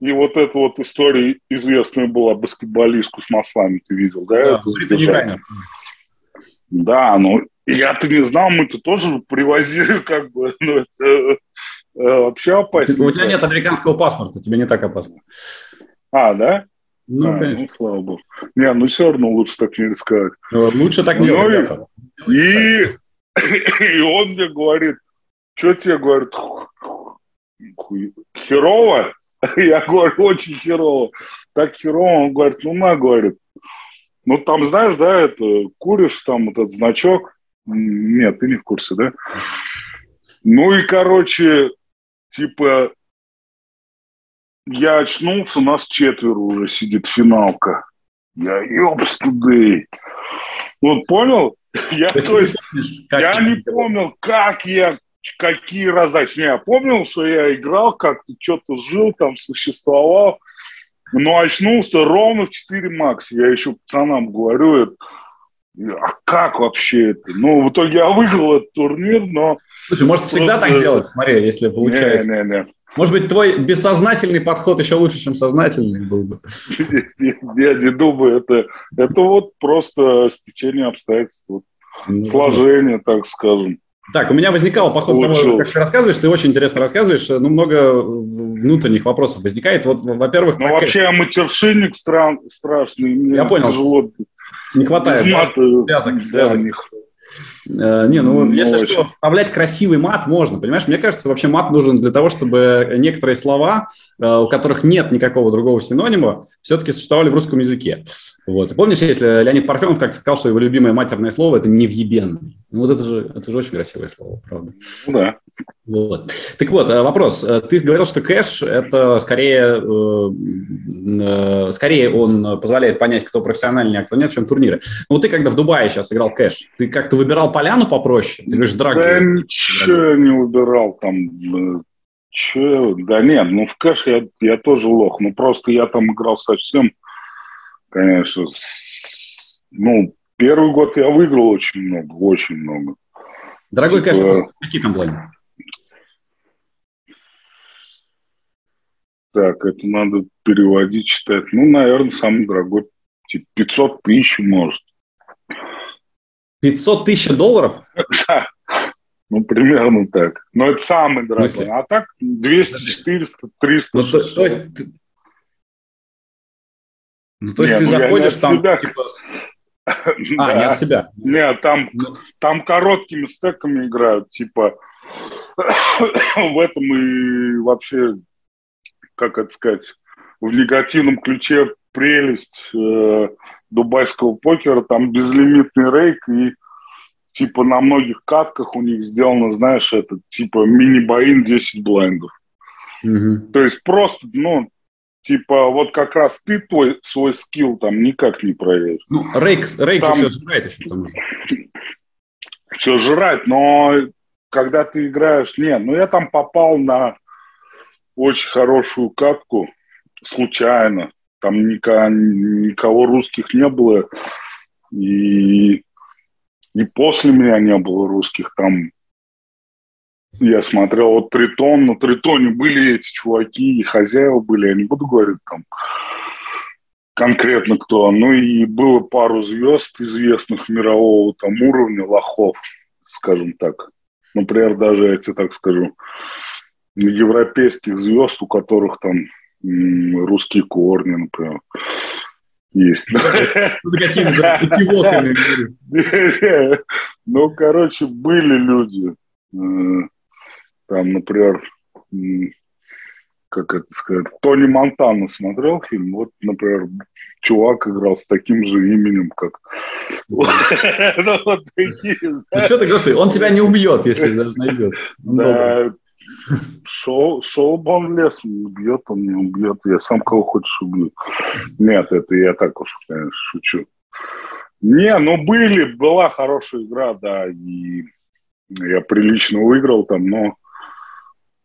и вот эта вот история известная была, баскетболистку с маслами ты видел, да? Да, это да ну я-то не знал, мы-то тоже привозили как бы, ну, это э, вообще опасно. У тебя нет американского паспорта, тебе не так опасно. А, да? Ну, а, конечно. ну, слава богу. Не, ну все равно лучше так не сказать. Ну, лучше так не ну. И, и он мне говорит, что тебе, говорит, херово? Я говорю, очень херово. Так херово, он говорит, ну на, говорит. Ну там, знаешь, да, это, куришь там этот значок. Нет, ты не в курсе, да? Ну и, короче, типа, я очнулся, у нас четверо уже сидит финалка. Я ёбс тудей. Вот понял? Я, то, то есть, я не помнил, как я, какие раздачи. Не, я помнил, что я играл, как-то что-то жил, там существовал. Но очнулся ровно в 4 макс. Я еще пацанам говорю, а как вообще это? Ну, в итоге я выиграл этот турнир, но... Слушай, может, просто... всегда так делать, смотри, если получается. Не, не, не. Может быть, твой бессознательный подход еще лучше, чем сознательный был бы. Я не думаю, это, это вот просто стечение обстоятельств, ну, сложение, так скажем. Так, у меня возникало по ходу того, как ты рассказываешь, ты очень интересно рассказываешь, ну, много внутренних вопросов возникает. Вот, во-первых... Ну, вообще, матершинник стран, страшный. Я понял. Тяжело. Не хватает связок, связок. Э, не, ну, ну если очень. что, вставлять красивый мат можно, понимаешь? Мне кажется, вообще мат нужен для того, чтобы некоторые слова, э, у которых нет никакого другого синонима, все-таки существовали в русском языке. Вот. Помнишь, если Леонид Парфенов так сказал, что его любимое матерное слово – это «невъебенный». Ну, вот это же, это же очень красивое слово, правда. Ну, да. Вот. Так вот, э, вопрос. Э, ты говорил, что кэш – это скорее, э, скорее он позволяет понять, кто профессиональный, а кто нет, чем турниры. Но вот ты когда в Дубае сейчас играл кэш, ты как-то выбирал поляну попроще? Ты говоришь, драк. Да ничего не выбирал там. Че? Да нет, ну в кэш я, я тоже лох. Ну просто я там играл совсем, конечно. Ну, первый год я выиграл очень много, очень много. Дорогой типа... кэш, какие там планы? Так, это надо переводить, читать. Ну, наверное, самый дорогой. Типа 500 тысяч, может. 500 тысяч долларов? Да. Ну, примерно так. Но это самый дорогой. А так 200, 400, 300, ну, 600. То, есть, ну, то есть не, ты ну, заходишь там, себя... типа... А, да. не от себя. Нет, там, ну. там короткими стеками играют, типа в этом и вообще как это сказать, в негативном ключе прелесть э, дубайского покера, там безлимитный рейк и типа на многих катках у них сделано, знаешь, это типа мини-боин 10 блайндов. Угу. То есть просто, ну, типа вот как раз ты твой свой скилл там никак не проверишь. Ну, рейк, рейк там, же все жирает еще там Все жрать, но когда ты играешь, не, ну я там попал на очень хорошую катку случайно. Там никого, никого русских не было. И, и после меня не было русских. Там я смотрел вот Тритон. На Тритоне были эти чуваки, и хозяева были. Я не буду говорить там конкретно кто. Ну и было пару звезд известных мирового там уровня, лохов, скажем так. Например, даже я тебе так скажу европейских звезд, у которых там русские корни, например, есть. Ну, короче, были люди. Э, там, например, как это сказать, Тони Монтана смотрел фильм? Вот, например, чувак играл с таким же именем, как... Ну, что ты, господи, он тебя не убьет, если даже найдет. Да, шоу, шоу он лес, убьет он, не убьет. Я сам кого хочешь убью. Нет, это я так уж, конечно, шучу. Не, ну были, была хорошая игра, да, и я прилично выиграл там, но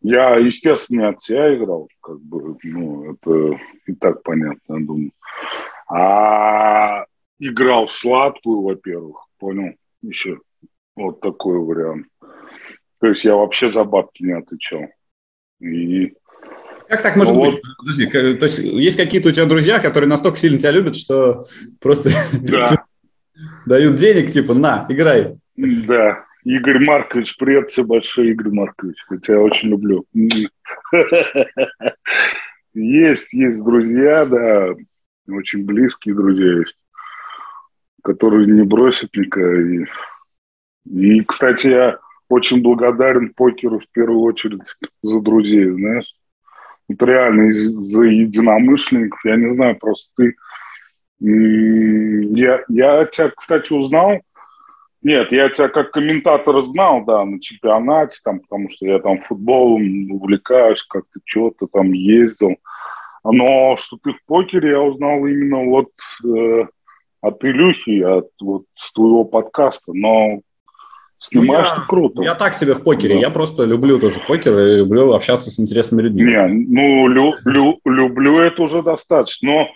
я, естественно, от себя играл, как бы, ну, это и так понятно, я думаю. А играл в сладкую, во-первых, понял, еще вот такой вариант. То есть я вообще за бабки не отвечал. И как так может ну, быть? Вот. Подожди, то есть есть какие-то у тебя друзья, которые настолько сильно тебя любят, что просто да. дают денег, типа, на, играй. Да, Игорь Маркович, привет тебе большой, Игорь Маркович. Я тебя очень люблю. Есть, есть друзья, да, очень близкие друзья есть, которые не бросят никогда. И, и, кстати, я очень благодарен покеру в первую очередь за друзей, знаешь. Вот реально за единомышленников. Я не знаю, просто ты... Я, я тебя, кстати, узнал нет, я тебя как комментатор знал, да, на чемпионате, там, потому что я там футболом увлекаюсь, как-то что-то там ездил. Но что ты в покере, я узнал именно вот э, от Илюхи, от вот с твоего подкаста. Но снимаешь ну, я, круто. Я так себе в покере. Да. Я просто люблю тоже покер и люблю общаться с интересными людьми. Не, ну, лю, лю, люблю это уже достаточно. Но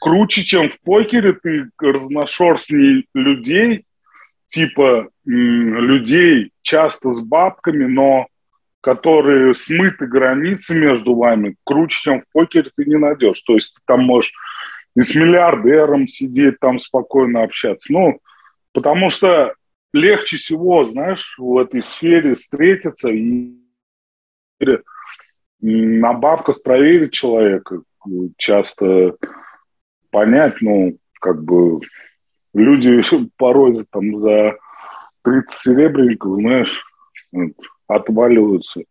круче, чем в покере, ты разношерстней людей – типа людей часто с бабками, но которые смыты границы между вами, круче, чем в покере ты не найдешь. То есть ты там можешь и с миллиардером сидеть, там спокойно общаться. Ну, потому что легче всего, знаешь, в этой сфере встретиться и на бабках проверить человека, часто понять, ну, как бы люди порой там за 30 серебряников, знаешь, отваливаются.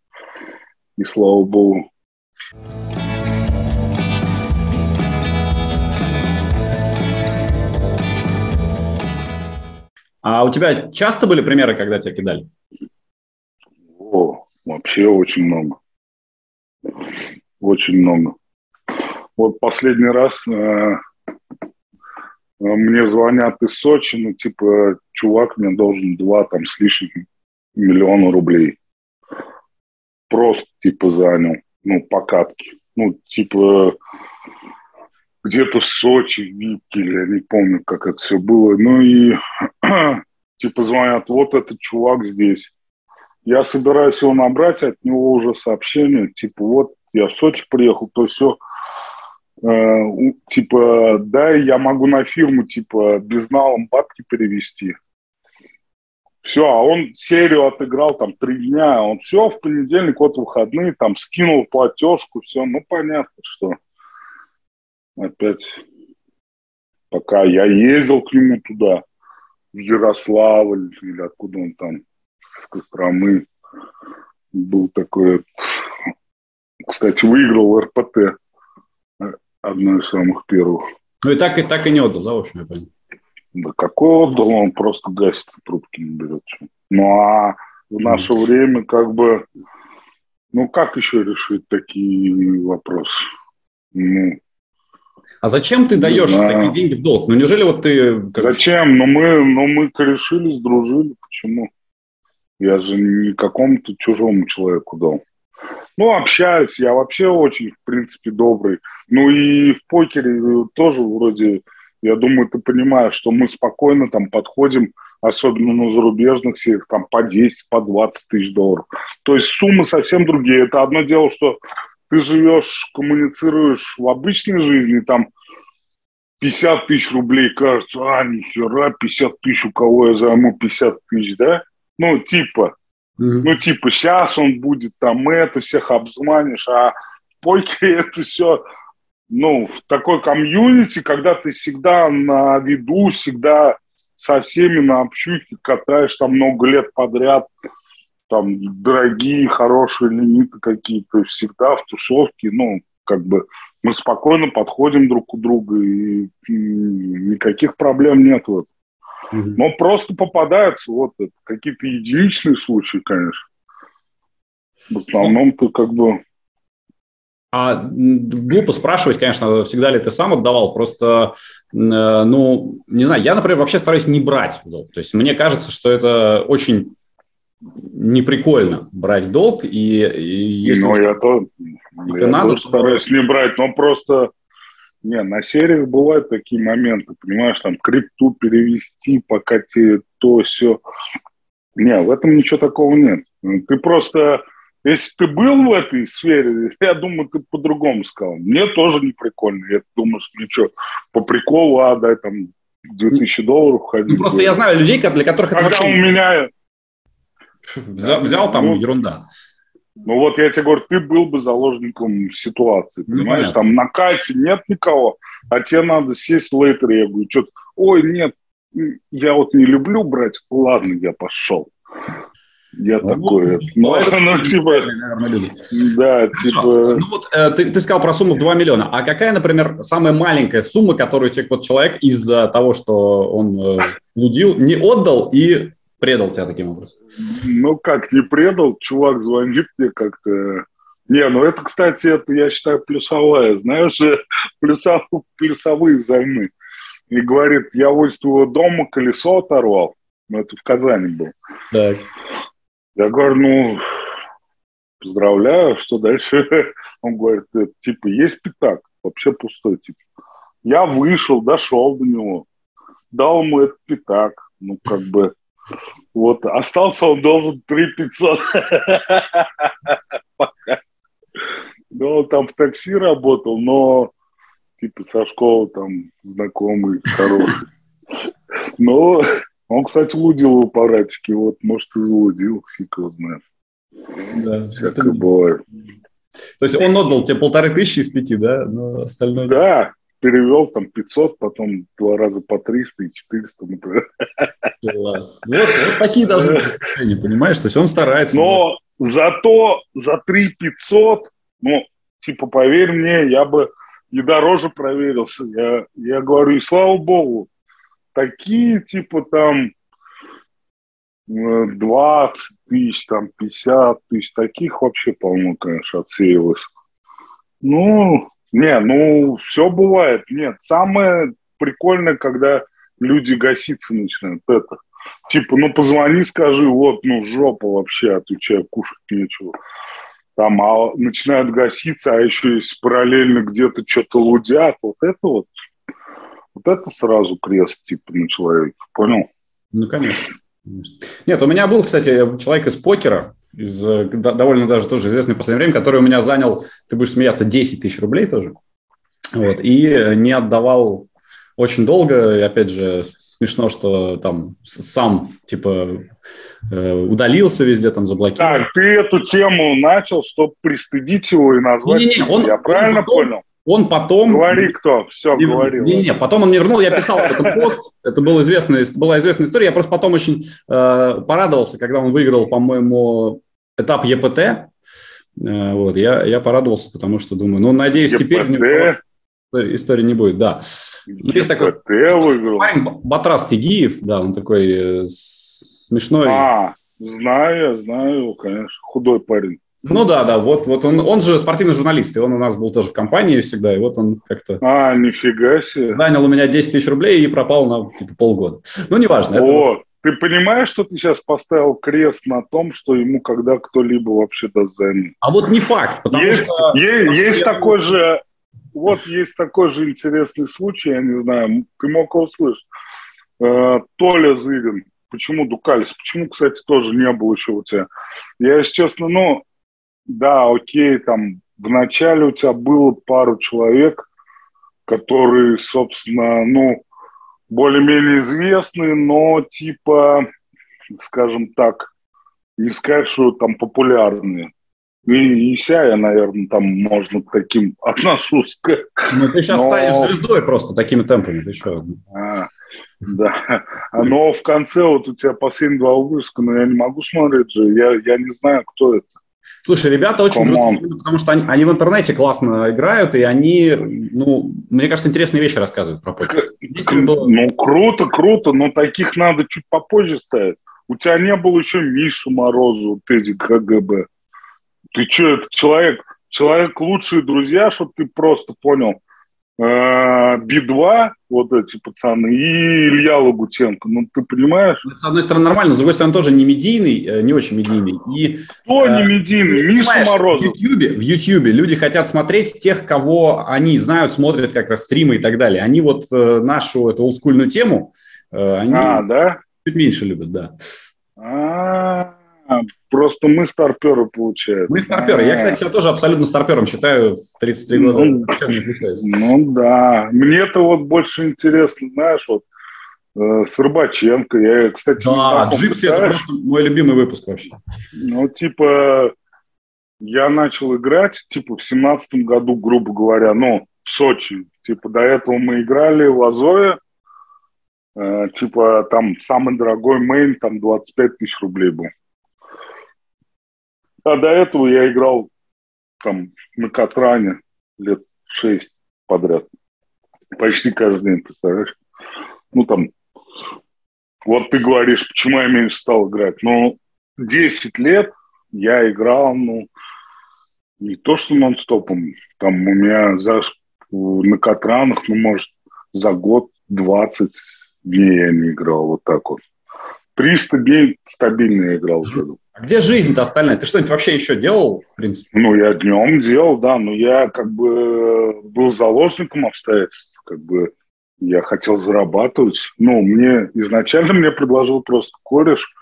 И слава богу. А у тебя часто были примеры, когда тебя кидали? О, вообще очень много. Очень много. Вот последний раз э, а мне звонят из Сочи, ну, типа, чувак мне должен два там с лишним миллиона рублей. Просто, типа, занял, ну, по катке. Ну, типа, где-то в Сочи, в Витке, я не помню, как это все было. Ну и, типа, звонят, вот этот чувак здесь. Я собираюсь его набрать, от него уже сообщение, типа, вот, я в Сочи приехал, то все – Э, типа, да, я могу на фирму, типа, безналом бабки перевести. Все, а он серию отыграл там три дня, он все, в понедельник, вот выходные, там скинул платежку, все, ну понятно, что опять, пока я ездил к нему туда, в Ярославль, или откуда он там, с Костромы, был такой, кстати, выиграл РПТ одно из самых первых. Ну и так и так и не отдал, да, в общем, я понял. Да какой отдал, он просто гасит трубки не берет. Ну а в наше mm. время как бы, ну как еще решить такие вопросы? Ну, а зачем ты даешь да. такие деньги в долг? Ну неужели вот ты... Как... Зачем? Ну мы, ну мы корешились, дружили. Почему? Я же не какому-то чужому человеку дал. Ну, общаюсь, я вообще очень, в принципе, добрый. Ну и в покере тоже вроде, я думаю, ты понимаешь, что мы спокойно там подходим, особенно на зарубежных сериях, там по 10, по 20 тысяч долларов. То есть суммы совсем другие. Это одно дело, что ты живешь, коммуницируешь в обычной жизни, там 50 тысяч рублей кажется, а, нихера, 50 тысяч, у кого я займу 50 тысяч, да? Ну, типа, Mm-hmm. Ну, типа, сейчас он будет там это, всех обзванишь, а в покере это все, ну, в такой комьюнити, когда ты всегда на виду, всегда со всеми на общухе катаешь там много лет подряд, там дорогие, хорошие лимиты какие-то всегда в тусовке, ну, как бы мы спокойно подходим друг к другу, и, и никаких проблем нет в этом. Mm-hmm. Но просто попадаются вот какие-то единичные случаи, конечно. В основном-то как бы... А глупо спрашивать, конечно, всегда ли ты сам отдавал, просто, э, ну, не знаю, я, например, вообще стараюсь не брать в долг. То есть мне кажется, что это очень неприкольно брать в долг, и, и если... Ну, я, то, я надо, тоже стараюсь не брать, но просто... Не, на сериях бывают такие моменты, понимаешь, там крипту перевести, пока тебе то все. Не, в этом ничего такого нет. Ты просто, если ты был в этой сфере, я думаю, ты по-другому сказал. Мне тоже не прикольно. Я думаю, что ничего, по приколу, а, дай там 2000 долларов ходить. Ну, просто я знаю людей, для которых Когда это вообще... у меня Взял, взял там ну, ерунда. Ну вот я тебе говорю, ты был бы заложником ситуации, ну, понимаешь? Ну, там на кассе нет никого, а тебе надо сесть лейтер. Я говорю, что ой, нет, я вот не люблю брать, ладно, я пошел. Я ну, такой, ну, ну, ну типа, наверное, да, типа... Ну вот э, ты, ты сказал про сумму в 2 миллиона, а какая, например, самая маленькая сумма, которую тебе вот человек из-за того, что он э, не отдал и предал тебя таким образом? Ну, как не предал, чувак звонит мне как-то... Не, ну это, кстати, это, я считаю, плюсовая, знаешь, плюсов, плюсовые взаймы. И говорит, я возле твоего дома колесо оторвал. Ну, это в Казани был. Так. Я говорю, ну, поздравляю, что дальше? Он говорит, типа, есть пятак, вообще пустой, типа. Я вышел, дошел до него, дал ему этот пятак, ну, как бы, вот, остался он должен 3 500. Ну, он там в такси работал, но типа со школы там знакомый, хороший. Но он, кстати, лудил в аппаратике, вот, может, и залудил, фиг его знает. Да, Всякое это... бывает. То есть он отдал тебе полторы тысячи из пяти, да? Но остальное... Да, перевел там 500, потом два раза по 300 и 400, например. Класс. Вот, вот такие должны быть отношения, понимаешь? То есть он старается. Но да. зато за 3 500, ну, типа, поверь мне, я бы и дороже проверился. Я, я говорю, и слава богу, такие, типа, там 20 э, тысяч, там 50 тысяч, таких вообще полно, конечно, отсеялось. Ну, не, ну, все бывает. Нет, самое прикольное, когда люди гаситься начинают. Это. Типа, ну, позвони, скажи, вот, ну, жопа вообще, а отвечаю, кушать нечего. Там а, начинают гаситься, а еще есть параллельно где-то что-то лудят. Вот это вот, вот это сразу крест, типа, на человеке. Понял? Ну, конечно. Нет, у меня был, кстати, человек из покера, из э, довольно даже тоже известный в последнее время, который у меня занял, ты будешь смеяться, 10 тысяч рублей тоже. Вот, и не отдавал очень долго, и опять же, смешно, что там сам, типа, э, удалился везде, там, заблокировал. Так, ты эту тему начал, чтобы пристыдить его и назвать. Не-не-не, он, Я правильно он потом, понял? Он потом... Говори кто, все, и, говорил. Не-не, потом он мне вернул, я писал этот пост, это был известный, была известная история, я просто потом очень э, порадовался, когда он выиграл, по-моему, этап ЕПТ, э, вот, я, я порадовался, потому что думаю, ну, надеюсь, ЕПТ? теперь истории не будет, да. ЕПТ Есть такой выиграл. парень Батрас Тигиев, да, он такой э, смешной. А, знаю, знаю, конечно, худой парень. Ну да, да, вот, вот он, он же спортивный журналист, и он у нас был тоже в компании всегда, и вот он как-то... А, нифига себе. Занял у меня 10 тысяч рублей и пропал на типа полгода. Ну, неважно. О, это... ты понимаешь, что ты сейчас поставил крест на том, что ему когда кто-либо вообще даст займы? А вот не факт, потому есть, что... Есть, есть такой же... Вот есть такой же интересный случай, я не знаю, ты мог его услышать. Э, Толя Зырин, почему Дукалис, почему, кстати, тоже не был еще у тебя. Я, если честно, ну, да, окей, там в начале у тебя было пару человек, которые, собственно, ну, более-менее известны, но типа, скажем так, не сказать, что там популярные. И, и ся я, наверное, там можно к таким отношусь. Ну, ты сейчас но... станешь звездой просто такими темпами, ты что? А. Да. Но в конце вот у тебя последние два выпуска, но я не могу смотреть же, я, я не знаю, кто это. Слушай, ребята очень крутые, потому что они, они в интернете классно играют, и они, ну, мне кажется, интересные вещи рассказывают про покер. Было... Ну, круто, круто, но таких надо чуть попозже ставить. У тебя не было еще Миши Морозу, Тедди КГБ. Ты что, это человек, человек лучшие друзья, чтобы ты просто понял – Би-2, вот эти пацаны, и Илья Лагутенко. Ну, ты понимаешь? С одной стороны, нормально, с другой стороны, тоже не медийный, э, не очень медийный. И, Кто э, не медийный? Миша Морозов. В Ютьюбе, в Ютьюбе люди хотят смотреть тех, кого они знают, смотрят как раз стримы и так далее. Они вот э, нашу эту олдскульную тему, э, они а, да? чуть меньше любят, да. А, Просто мы старперы, получается. Мы старперы. Я, кстати, себя тоже абсолютно старпером считаю в 33 года. Ну, ну да. Мне-то вот больше интересно, знаешь, вот э, с Рыбаченко. Я, кстати, да, Джипси это просто мой любимый выпуск вообще. Ну, типа, я начал играть, типа, в семнадцатом году, грубо говоря, ну, в Сочи. Типа, до этого мы играли в Азове, э, типа, там самый дорогой мейн, там 25 тысяч рублей был. А до этого я играл там на Катране лет шесть подряд. Почти каждый день, представляешь? Ну, там, вот ты говоришь, почему я меньше стал играть. Ну, 10 лет я играл, ну, не то что нон-стопом, там у меня за, на Катранах, ну, может, за год 20 дней я не играл, вот так вот. 300 дней стабильно я играл в году. Где жизнь-то остальная? Ты что-нибудь вообще еще делал, в принципе? Ну, я днем делал, да, но я как бы был заложником обстоятельств, как бы я хотел зарабатывать. Ну, мне изначально мне предложил просто кореш,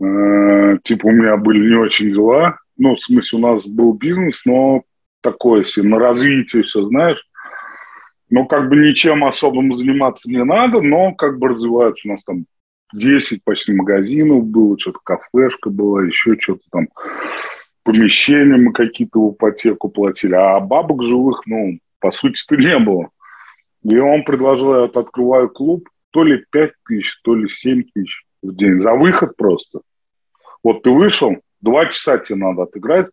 э, типа у меня были не очень дела, ну, в смысле у нас был бизнес, но такое себе, на развитие все, знаешь. Ну, как бы ничем особым заниматься не надо, но как бы развиваются у нас там 10 почти магазинов было, что-то кафешка была, еще что-то там, помещения мы какие-то в ипотеку платили, а бабок живых, ну, по сути-то не было. И он предложил, я вот открываю клуб, то ли 5 тысяч, то ли 7 тысяч в день за выход просто. Вот ты вышел, два часа тебе надо отыграть,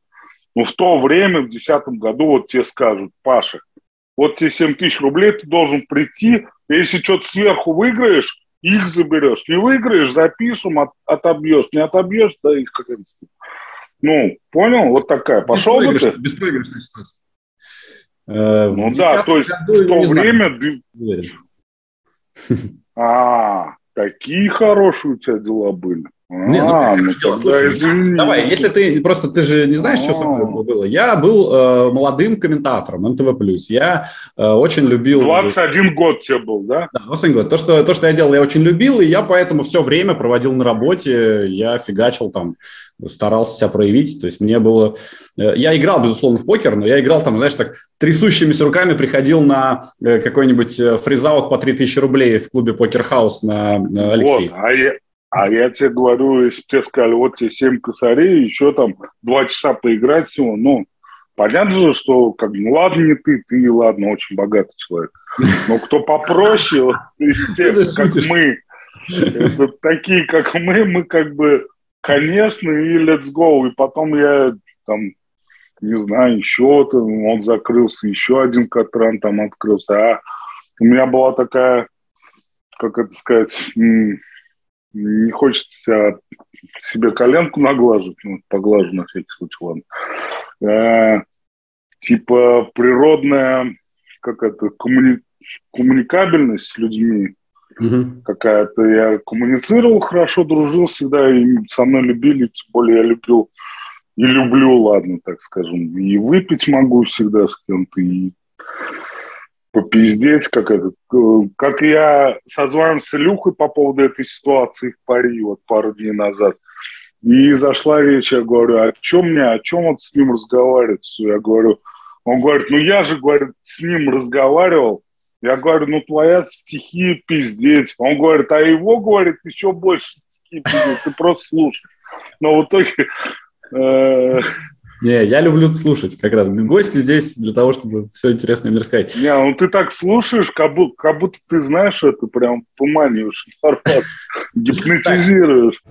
но в то время, в 2010 году, вот тебе скажут, Паша, вот тебе 7 тысяч рублей, ты должен прийти, если что-то сверху выиграешь, их заберешь. Не выиграешь, запишем, от, отобьешь. Не отобьешь, да их как Ну, понял? Вот такая. Пошел бы ты? Беспроигрышная ситуация. Э, ну да, то есть в то время... А, такие хорошие у тебя дела были. Не, ну, а, ну, тогда слушай, извини. Давай, если ты просто ты же не знаешь, что со мной было. Я был э, молодым комментатором НТВ+. Я э, очень любил... 21 год тебе был, да? Да, 21 год. То что, то, что я делал, я очень любил, и я поэтому все время проводил на работе. Я фигачил там, старался себя проявить. То есть мне было... Э, я играл, безусловно, в покер, но я играл там, знаешь, так трясущимися руками приходил на э, какой-нибудь э, фризаут по 3000 рублей в клубе Покер Хаус на Алексей. Вот, а я, а я тебе говорю, если тебе сказали, вот тебе 7 косарей, еще там 2 часа поиграть всего, ну, понятно же, что, как ну ладно, не ты, ты, ладно, очень богатый человек. Но кто попроще, из тех, как мы, такие, как мы, мы как бы, конечно, и let's go. И потом я там, не знаю, еще там, он закрылся, еще один Катран там открылся. А у меня была такая, как это сказать, не хочется себе коленку наглаживать, ну, поглажу на всякий случай, ладно. Э, типа природная как это, коммуни... коммуникабельность с людьми угу. какая-то. Я коммуницировал хорошо, дружил всегда, и со мной любили, тем более я любил и люблю, ладно, так скажем. И выпить могу всегда с кем-то, и попиздеть, как это, как я созванивался с Илюхой по поводу этой ситуации в Пари вот пару дней назад. И зашла речь, я говорю, о чем мне, о чем вот с ним разговаривать? Я говорю, он говорит, ну я же, говорит, с ним разговаривал. Я говорю, ну твоя стихия пиздеть. Он говорит, а его, говорит, еще больше стихи пиздеть, ты просто слушай. Но в итоге э, Не, я люблю слушать как раз. Гости здесь для того, чтобы все интересное мне рассказать. Не, ну ты так слушаешь, как будто, как будто ты знаешь это, прям туманиваешь информацию, гипнотизируешь.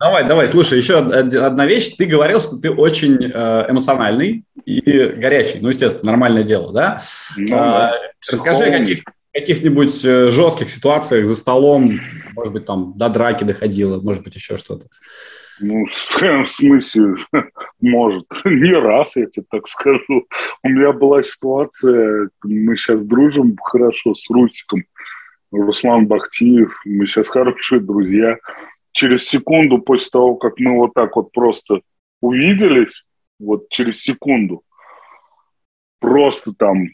Давай, давай, слушай, еще одна вещь. Ты говорил, что ты очень э, эмоциональный и горячий. Ну, естественно, нормальное дело, да? Ну, а, расскажи о каких, каких-нибудь э, жестких ситуациях за столом, может быть, там до драки доходило, может быть, еще что-то. Ну, в смысле, может. Не раз, я тебе так скажу. У меня была ситуация, мы сейчас дружим хорошо с Русиком, Руслан Бахтиев, мы сейчас хорошие друзья – через секунду после того, как мы вот так вот просто увиделись, вот через секунду, просто там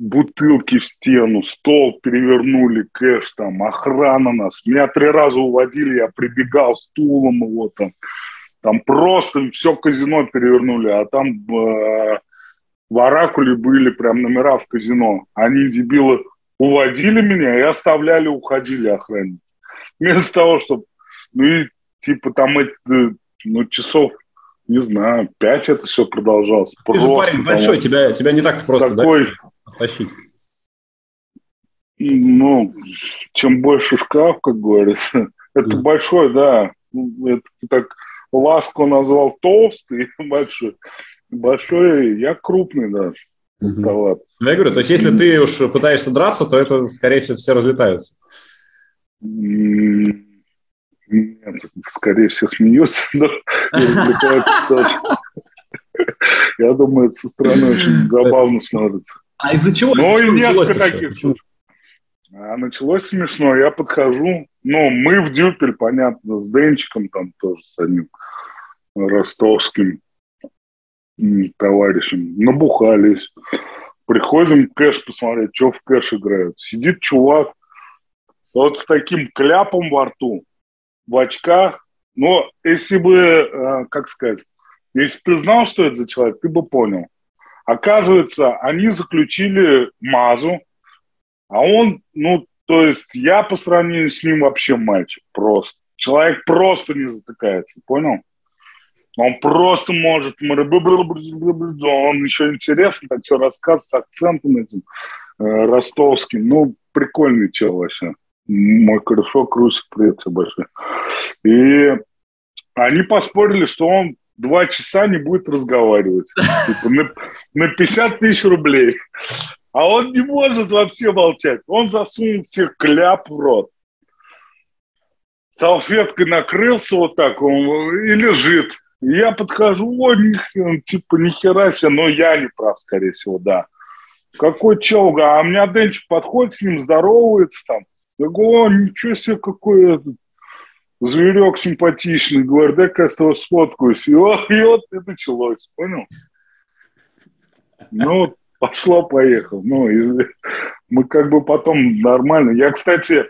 бутылки в стену, стол перевернули, кэш там, охрана нас. Меня три раза уводили, я прибегал стулом его там. Там просто все казино перевернули, а там э, в Оракуле были прям номера в казино. Они, дебилы, уводили меня и оставляли, уходили охранники. Вместо того, чтобы ну и типа там эти, ну, часов, не знаю, пять это все продолжалось. Ты просто, же парень большой, тебя, тебя не так просто такой, да, тащить. Ну, чем больше шкаф, как говорится. Это mm. большой, да. Ну, это ты так ласку назвал толстый, большой. Большой, я крупный даже. Mm-hmm. Я говорю, то есть если ты уж пытаешься драться, то это, скорее всего, все разлетаются. Нет, скорее всего, смеются, но Я думаю, это со стороны очень забавно смотрится. А из-за чего? Ну и несколько таких. А началось смешно. Я подхожу, ну, мы в дюпель, понятно, с Денчиком там тоже с одним ростовским товарищем. Набухались. Приходим кэш посмотреть, что в кэш играют. Сидит чувак вот с таким кляпом во рту в очках. Но если бы, э, как сказать, если ты знал, что это за человек, ты бы понял. Оказывается, они заключили Мазу, а он, ну, то есть я по сравнению с ним вообще мальчик просто. Человек просто не затыкается, понял? Он просто может, он еще интересно так все рассказывает с акцентом этим э, ростовским. Ну, прикольный чел вообще мой корешок Русик, привет тебе большой. И они поспорили, что он два часа не будет разговаривать. Типа на, на 50 тысяч рублей. А он не может вообще молчать. Он засунул себе кляп в рот. Салфеткой накрылся вот так он, и лежит. Я подхожу, о, нихера, типа, нихера себе, но я не прав, скорее всего, да. Какой челга, а у меня Денчик подходит с ним, здоровается там. Я говорю, о, ничего себе, какой этот зверек симпатичный. Говорю, дай-ка я с тобой сфоткаюсь. И вот, и вот и началось, понял? Ну, пошло, поехал. Ну, и мы как бы потом нормально. Я, кстати,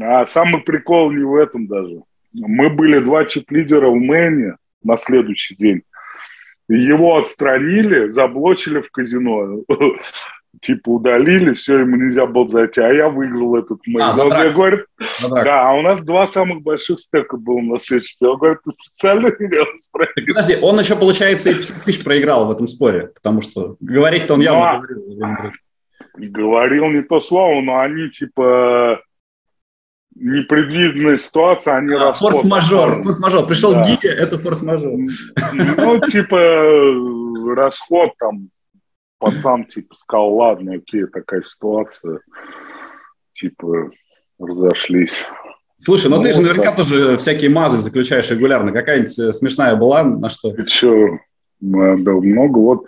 а самый прикол не в этом даже. Мы были два чип-лидера в Мэне на следующий день. Его отстранили, заблочили в казино типа удалили, все, ему нельзя было зайти, а я выиграл этот матч. А, он говорит, да, а у нас два самых больших стека было на следующий Он говорит, ты специально меня. Подожди, он еще, получается, и 50 тысяч проиграл в этом споре, потому что говорить-то он явно но... говорил. Говорил не то слово, но они, типа, непредвиденная ситуация, они а, Форс-мажор, форс-мажор. Пришел да. Гия, это форс-мажор. Ну, типа, расход там пацан, типа, сказал, ладно, окей, такая ситуация, типа, разошлись. Слушай, ну, ну ты же наверняка так. тоже всякие мазы заключаешь регулярно. Какая-нибудь э, смешная была на что? Ты что, да, много. Вот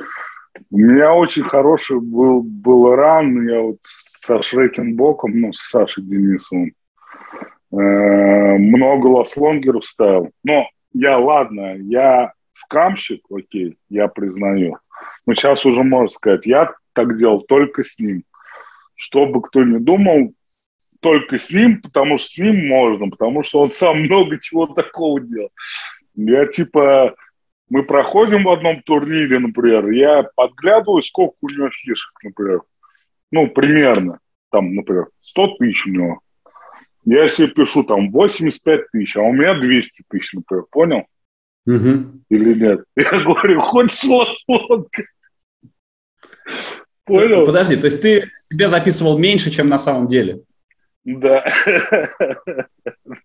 у меня очень хороший был, был ран, я вот со Шрекенбоком, ну, с Сашей Денисовым, э, много лослонгеров ставил. Но я, ладно, я скамщик, окей, я признаю. Но сейчас уже можно сказать, я так делал только с ним. Что бы кто ни думал, только с ним, потому что с ним можно, потому что он сам много чего такого делал. Я типа, мы проходим в одном турнире, например, я подглядываю, сколько у него фишек, например. Ну, примерно. Там, например, 100 тысяч у него. Я себе пишу там 85 тысяч, а у меня 200 тысяч, например, понял? Угу. Или нет? Я говорю, хочешь лотка? Понял? Подожди, то есть ты себе записывал меньше, чем на самом деле? Да.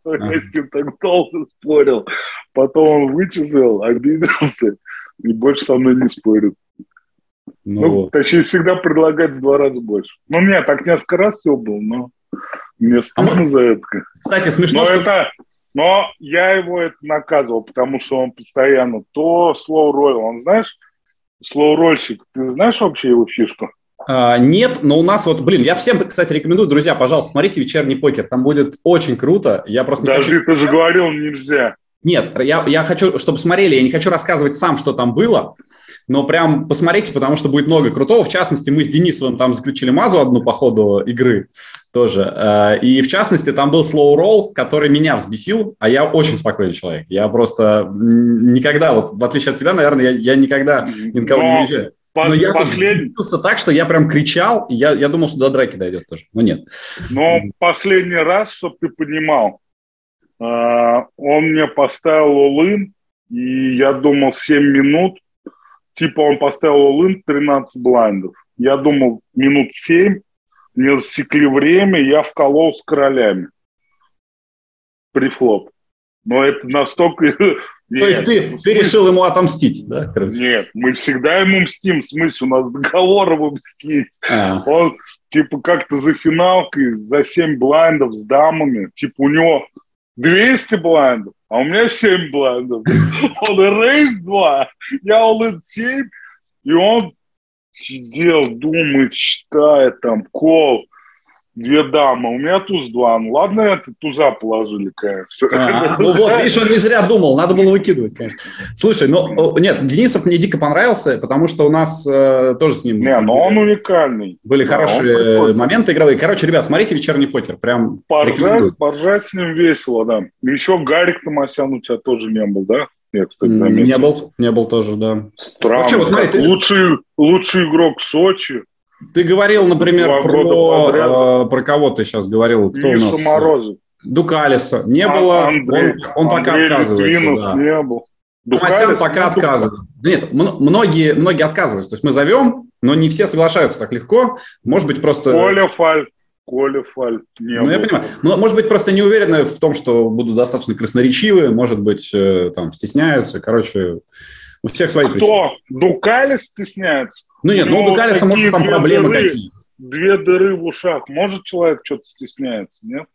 Я с ним так долго спорил. Потом он вычислил, обиделся и больше со мной не спорит. Ну, ну вот. точнее, всегда предлагает в два раза больше. Ну, нет, так несколько раз все было, но мне стыдно а за это. Кстати, смешно, но что... Это, но я его это наказывал, потому что он постоянно то slow roll, он знаешь, slow рольщик, ты знаешь вообще его фишку? А, нет, но у нас вот, блин, я всем, кстати, рекомендую, друзья, пожалуйста, смотрите «Вечерний покер», там будет очень круто. Я просто Даже хочу... ты же говорил, нельзя. Нет, я, я хочу, чтобы смотрели, я не хочу рассказывать сам, что там было, но прям посмотрите, потому что будет много крутого. В частности, мы с Денисовым там заключили мазу одну по ходу игры тоже. Э, и в частности, там был slow roll, который меня взбесил, а я очень спокойный человек. Я просто никогда, вот в отличие от тебя, наверное, я, я никогда никого не уезжаю. Но я послед... так, что я прям кричал, и я, я думал, что до драки дойдет тоже, но нет. Но последний раз, чтобы ты понимал, э, он мне поставил улын, и я думал 7 минут, типа он поставил улын 13 блайндов. Я думал минут 7, мне засекли время, я вколол с королями. Прифлоп. Но это настолько нет, То есть ты, ты решил ему отомстить, да? Нет, мы всегда ему мстим, в смысле, у нас договор ему мстить. А. Он, типа, как-то за финалкой, за 7 блайндов с дамами, типа, у него 200 блайндов, а у меня 7 блайндов. Он рейс 2, я all 7, и он сидел, думает, читает там, кол, две дамы, у меня туз два. Ну ладно, это туза положили, конечно. А, ну вот, видишь, он не зря думал, надо было выкидывать, конечно. Слушай, ну нет, Денисов мне дико понравился, потому что у нас э, тоже с ним... Не, но он уникальный. Были да, хорошие моменты игровые. Короче, ребят, смотрите «Вечерний покер», прям поржать, поржать с ним весело, да. Еще Гарик Томасян у тебя тоже не был, да? Я, кстати, заметил. Не был, не был тоже, да. Странно. Вообще, вот смотри, ты... лучший, лучший игрок Сочи, ты говорил, например, про, э, про кого ты сейчас говорил? Кто Миша у нас? Морозов. Дукалиса. Не а, было. Андрей, он, он пока отказывается. Да. Не был. Томасян пока отказывает. Нет, многие, многие отказываются. То есть мы зовем, но не все соглашаются так легко. Может быть, просто... Коля Фаль. Коля Фаль. Не ну, был. я понимаю. Но, может быть, просто не уверены в том, что будут достаточно красноречивы, может быть, э, там, стесняются. Короче, у всех свои Кто? причины. Дукалис стесняется? Ну нет, ну у Дукалиса, может, там проблемы дыры, какие. Две дыры в ушах. Может человек что-то стесняется, нет?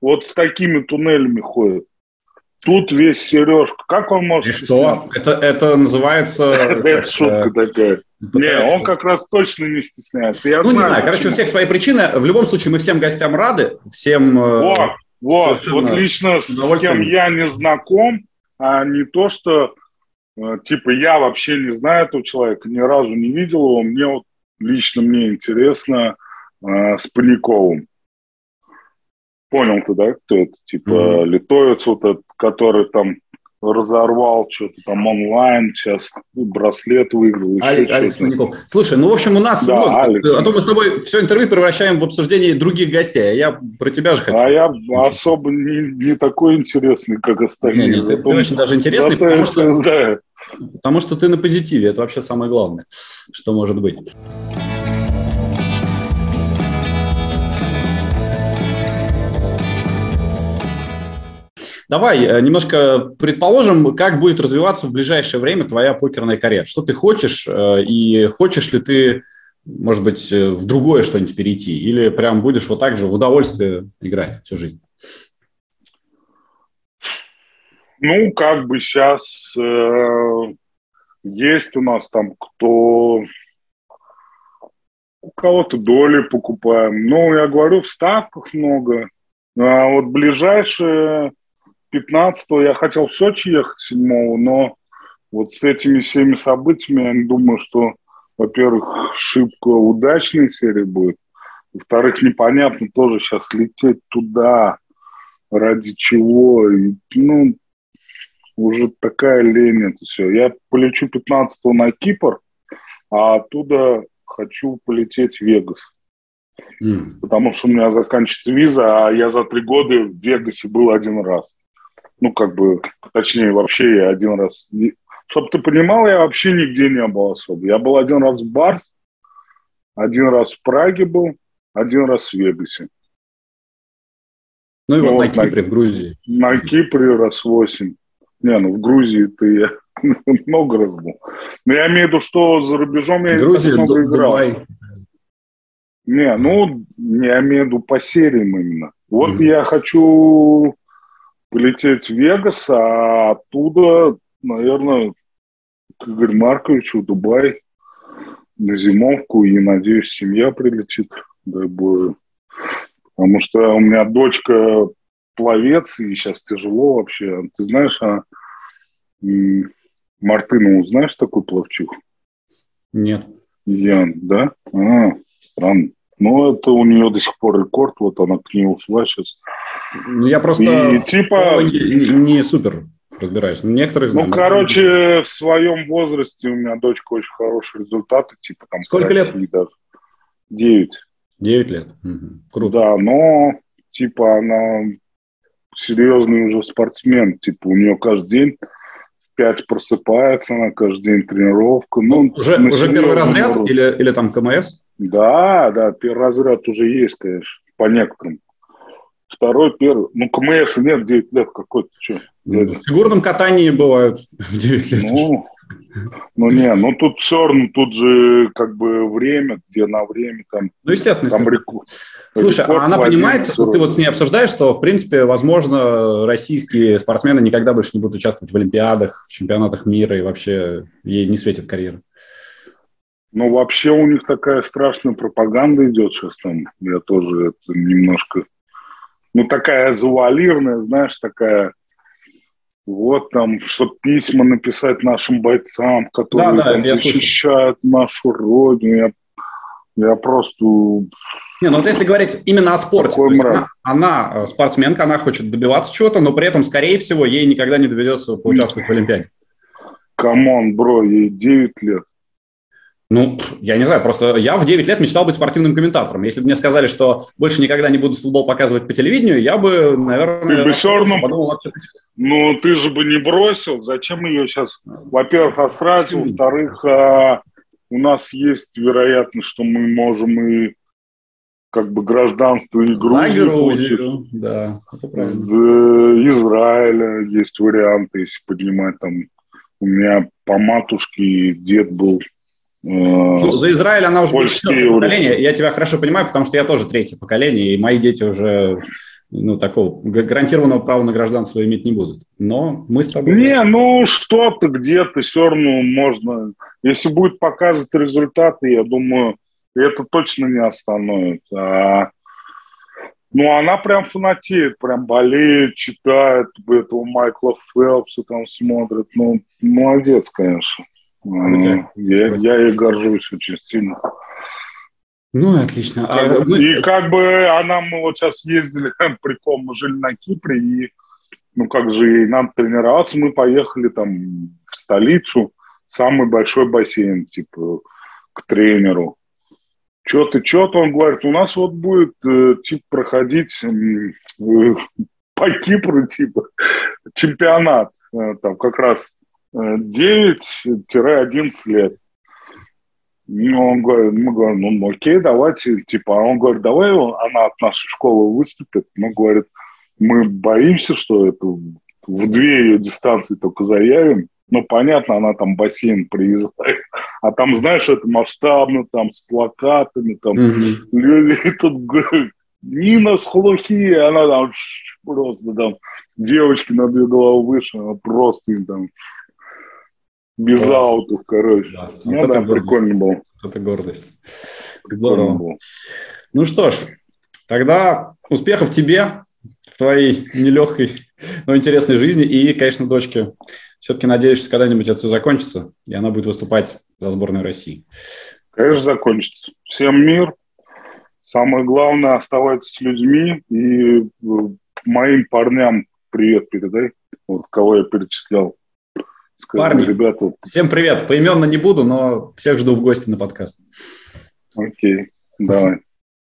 Вот с такими туннелями ходит. Тут весь сережка. Как он может И что? Это, это называется... Это шутка такая. Не, он как раз точно не стесняется. Ну, не знаю. Короче, у всех свои причины. В любом случае, мы всем гостям рады. Всем... Э, вот, вот. Вот лично с кем я не знаком, а не то, что Э, типа я вообще не знаю этого человека, ни разу не видел его, мне вот лично мне интересно э, с Паниковым. Понял ты, да, кто это? Типа mm-hmm. литовец вот этот, который там разорвал что-то там онлайн, сейчас браслет выиграл. Алекс, Алекс Паников. Слушай, ну, в общем, у нас да, много. Алекс. А то мы с тобой все интервью превращаем в обсуждение других гостей, а я про тебя же хочу. А я особо не, не такой интересный, как остальные. Нет, нет, ты очень даже интересный, потому что... Да. Потому что ты на позитиве, это вообще самое главное, что может быть. Давай э, немножко предположим, как будет развиваться в ближайшее время твоя покерная карьера. Что ты хочешь э, и хочешь ли ты, может быть, э, в другое что-нибудь перейти или прям будешь вот так же в удовольствие играть всю жизнь? Ну, как бы сейчас э, есть у нас там кто... У кого-то доли покупаем. Ну, я говорю, в ставках много. А вот ближайшее 15 я хотел в Сочи ехать 7 но вот с этими всеми событиями я думаю, что, во-первых, шибко удачная серия будет. Во-вторых, непонятно тоже сейчас лететь туда, ради чего. И, ну, уже такая лень это все. Я полечу 15 на Кипр, а оттуда хочу полететь в Вегас. Mm. Потому что у меня заканчивается виза, а я за три года в Вегасе был один раз. Ну, как бы, точнее, вообще я один раз... Чтобы ты понимал, я вообще нигде не был особо. Я был один раз в Барс, один раз в Праге был, один раз в Вегасе. Ну и вот, вот на Кипре, на, в Грузии. На Кипре раз восемь. Не, ну в Грузии ты много раз был. Но я имею в виду, что за рубежом я Грузия, много играл. Дубай. Не, ну, я имею в виду по сериям именно. Вот mm-hmm. я хочу полететь в Вегас, а оттуда, наверное, к Игорю Марковичу в Дубай на зимовку, и, надеюсь, семья прилетит, дай Боже. Потому что у меня дочка пловец, и сейчас тяжело вообще. Ты знаешь, а Мартынову знаешь такой пловчих? Нет. Ян, да? А, странно. Ну, это у нее до сих пор рекорд, вот она к ней ушла сейчас. Ну, я просто и, типа... не, не супер разбираюсь. Ну, некоторых знаю. Ну, короче, в своем возрасте у меня дочка очень хорошие результаты, типа там... Сколько лет? Даже. Девять. Девять лет. Угу. Круто. Да, но типа она серьезный уже спортсмен, типа у нее каждый день пять просыпается, она каждый день тренировка. Ну, уже уже первый разряд или, или там КМС? Да, да, первый разряд уже есть, конечно, по некоторым. Второй, первый. Ну, КМС нет, 9 лет какой-то. Что, в фигурном катании бывают в 9 лет. Ну, ну не, ну тут все равно, тут же как бы время, где на время там... Ну, естественно, там естественно. Рек... Слушай, а она понимает, что ты вот с ней обсуждаешь, что, в принципе, возможно, российские спортсмены никогда больше не будут участвовать в Олимпиадах, в чемпионатах мира, и вообще ей не светит карьера? Ну, вообще у них такая страшная пропаганда идет сейчас там. Я тоже это немножко... Ну, такая завуалированная, знаешь, такая вот там, чтобы письма написать нашим бойцам, которые да, да, там, защищают слышал. нашу родину. Я, я просто... Не, ну вот если говорить именно о спорте, она, она э, спортсменка, она хочет добиваться чего-то, но при этом, скорее всего, ей никогда не доведется поучаствовать в Олимпиаде. Come on, bro, ей 9 лет. Ну, я не знаю, просто я в 9 лет мечтал быть спортивным комментатором. Если бы мне сказали, что больше никогда не буду футбол показывать по телевидению, я бы, наверное... Ты бы все равно... Подумал, ну, ты же бы не бросил. Зачем ее сейчас, во-первых, асрать, во-вторых, а, у нас есть вероятность, что мы можем и как бы гражданство и Грузии получить. Да, это правильно. Израиля есть варианты, если поднимать там... У меня по матушке дед был ну, за Израиль она уже четвертое поколение. Я тебя хорошо понимаю, потому что я тоже третье поколение, и мои дети уже ну, такого гарантированного права на гражданство иметь не будут. Но мы с тобой... Не, ну, что-то где-то все равно можно... Если будет показывать результаты, я думаю, это точно не остановит. А... Ну, она прям фанатеет, прям болеет, читает этого Майкла Фелпса, там смотрит. Ну, молодец, конечно. Я, я ей горжусь очень сильно. Ну, отлично. А мы... И как бы она, мы вот сейчас ездили, прикол, мы жили на Кипре, и ну как же ей надо тренироваться, мы поехали там в столицу, самый большой бассейн, типа, к тренеру. Что-то, что-то, он говорит, у нас вот будет, э, типа, проходить э, по Кипру, типа, чемпионат, э, там как раз 9-11 лет. Ну, он говорит, мы говорим, ну, окей, давайте, типа, а он говорит, давай она от нашей школы выступит. Мы, говорит, мы боимся, что это в две ее дистанции только заявим. Ну, понятно, она там бассейн приезжает. А там, знаешь, это масштабно, там с плакатами, там mm-hmm. люди тут Нина Схлухи, она там просто там девочки на две головы выше, она просто им там без Класс. аутов, короче. Класс. Ну, вот да, прикольно было. Это гордость. Здорово. Было. Ну что ж, тогда успехов тебе в твоей нелегкой, но интересной жизни. И, конечно, дочке все-таки надеюсь, что когда-нибудь это все закончится, и она будет выступать за сборную России. Конечно, закончится. Всем мир. Самое главное, оставайтесь с людьми. И э, моим парням привет передай, вот кого я перечислял. Парни, ребята. всем привет. Поименно не буду, но всех жду в гости на подкаст. Окей, давай.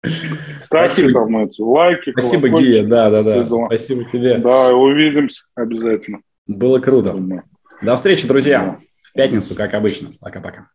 Ставьте Спасибо. там эти лайки. Спасибо, Гия, да, да, да. Спасибо тебе. Да, увидимся обязательно. Было круто. Думаю. До встречи, друзья. В пятницу, как обычно. Пока-пока.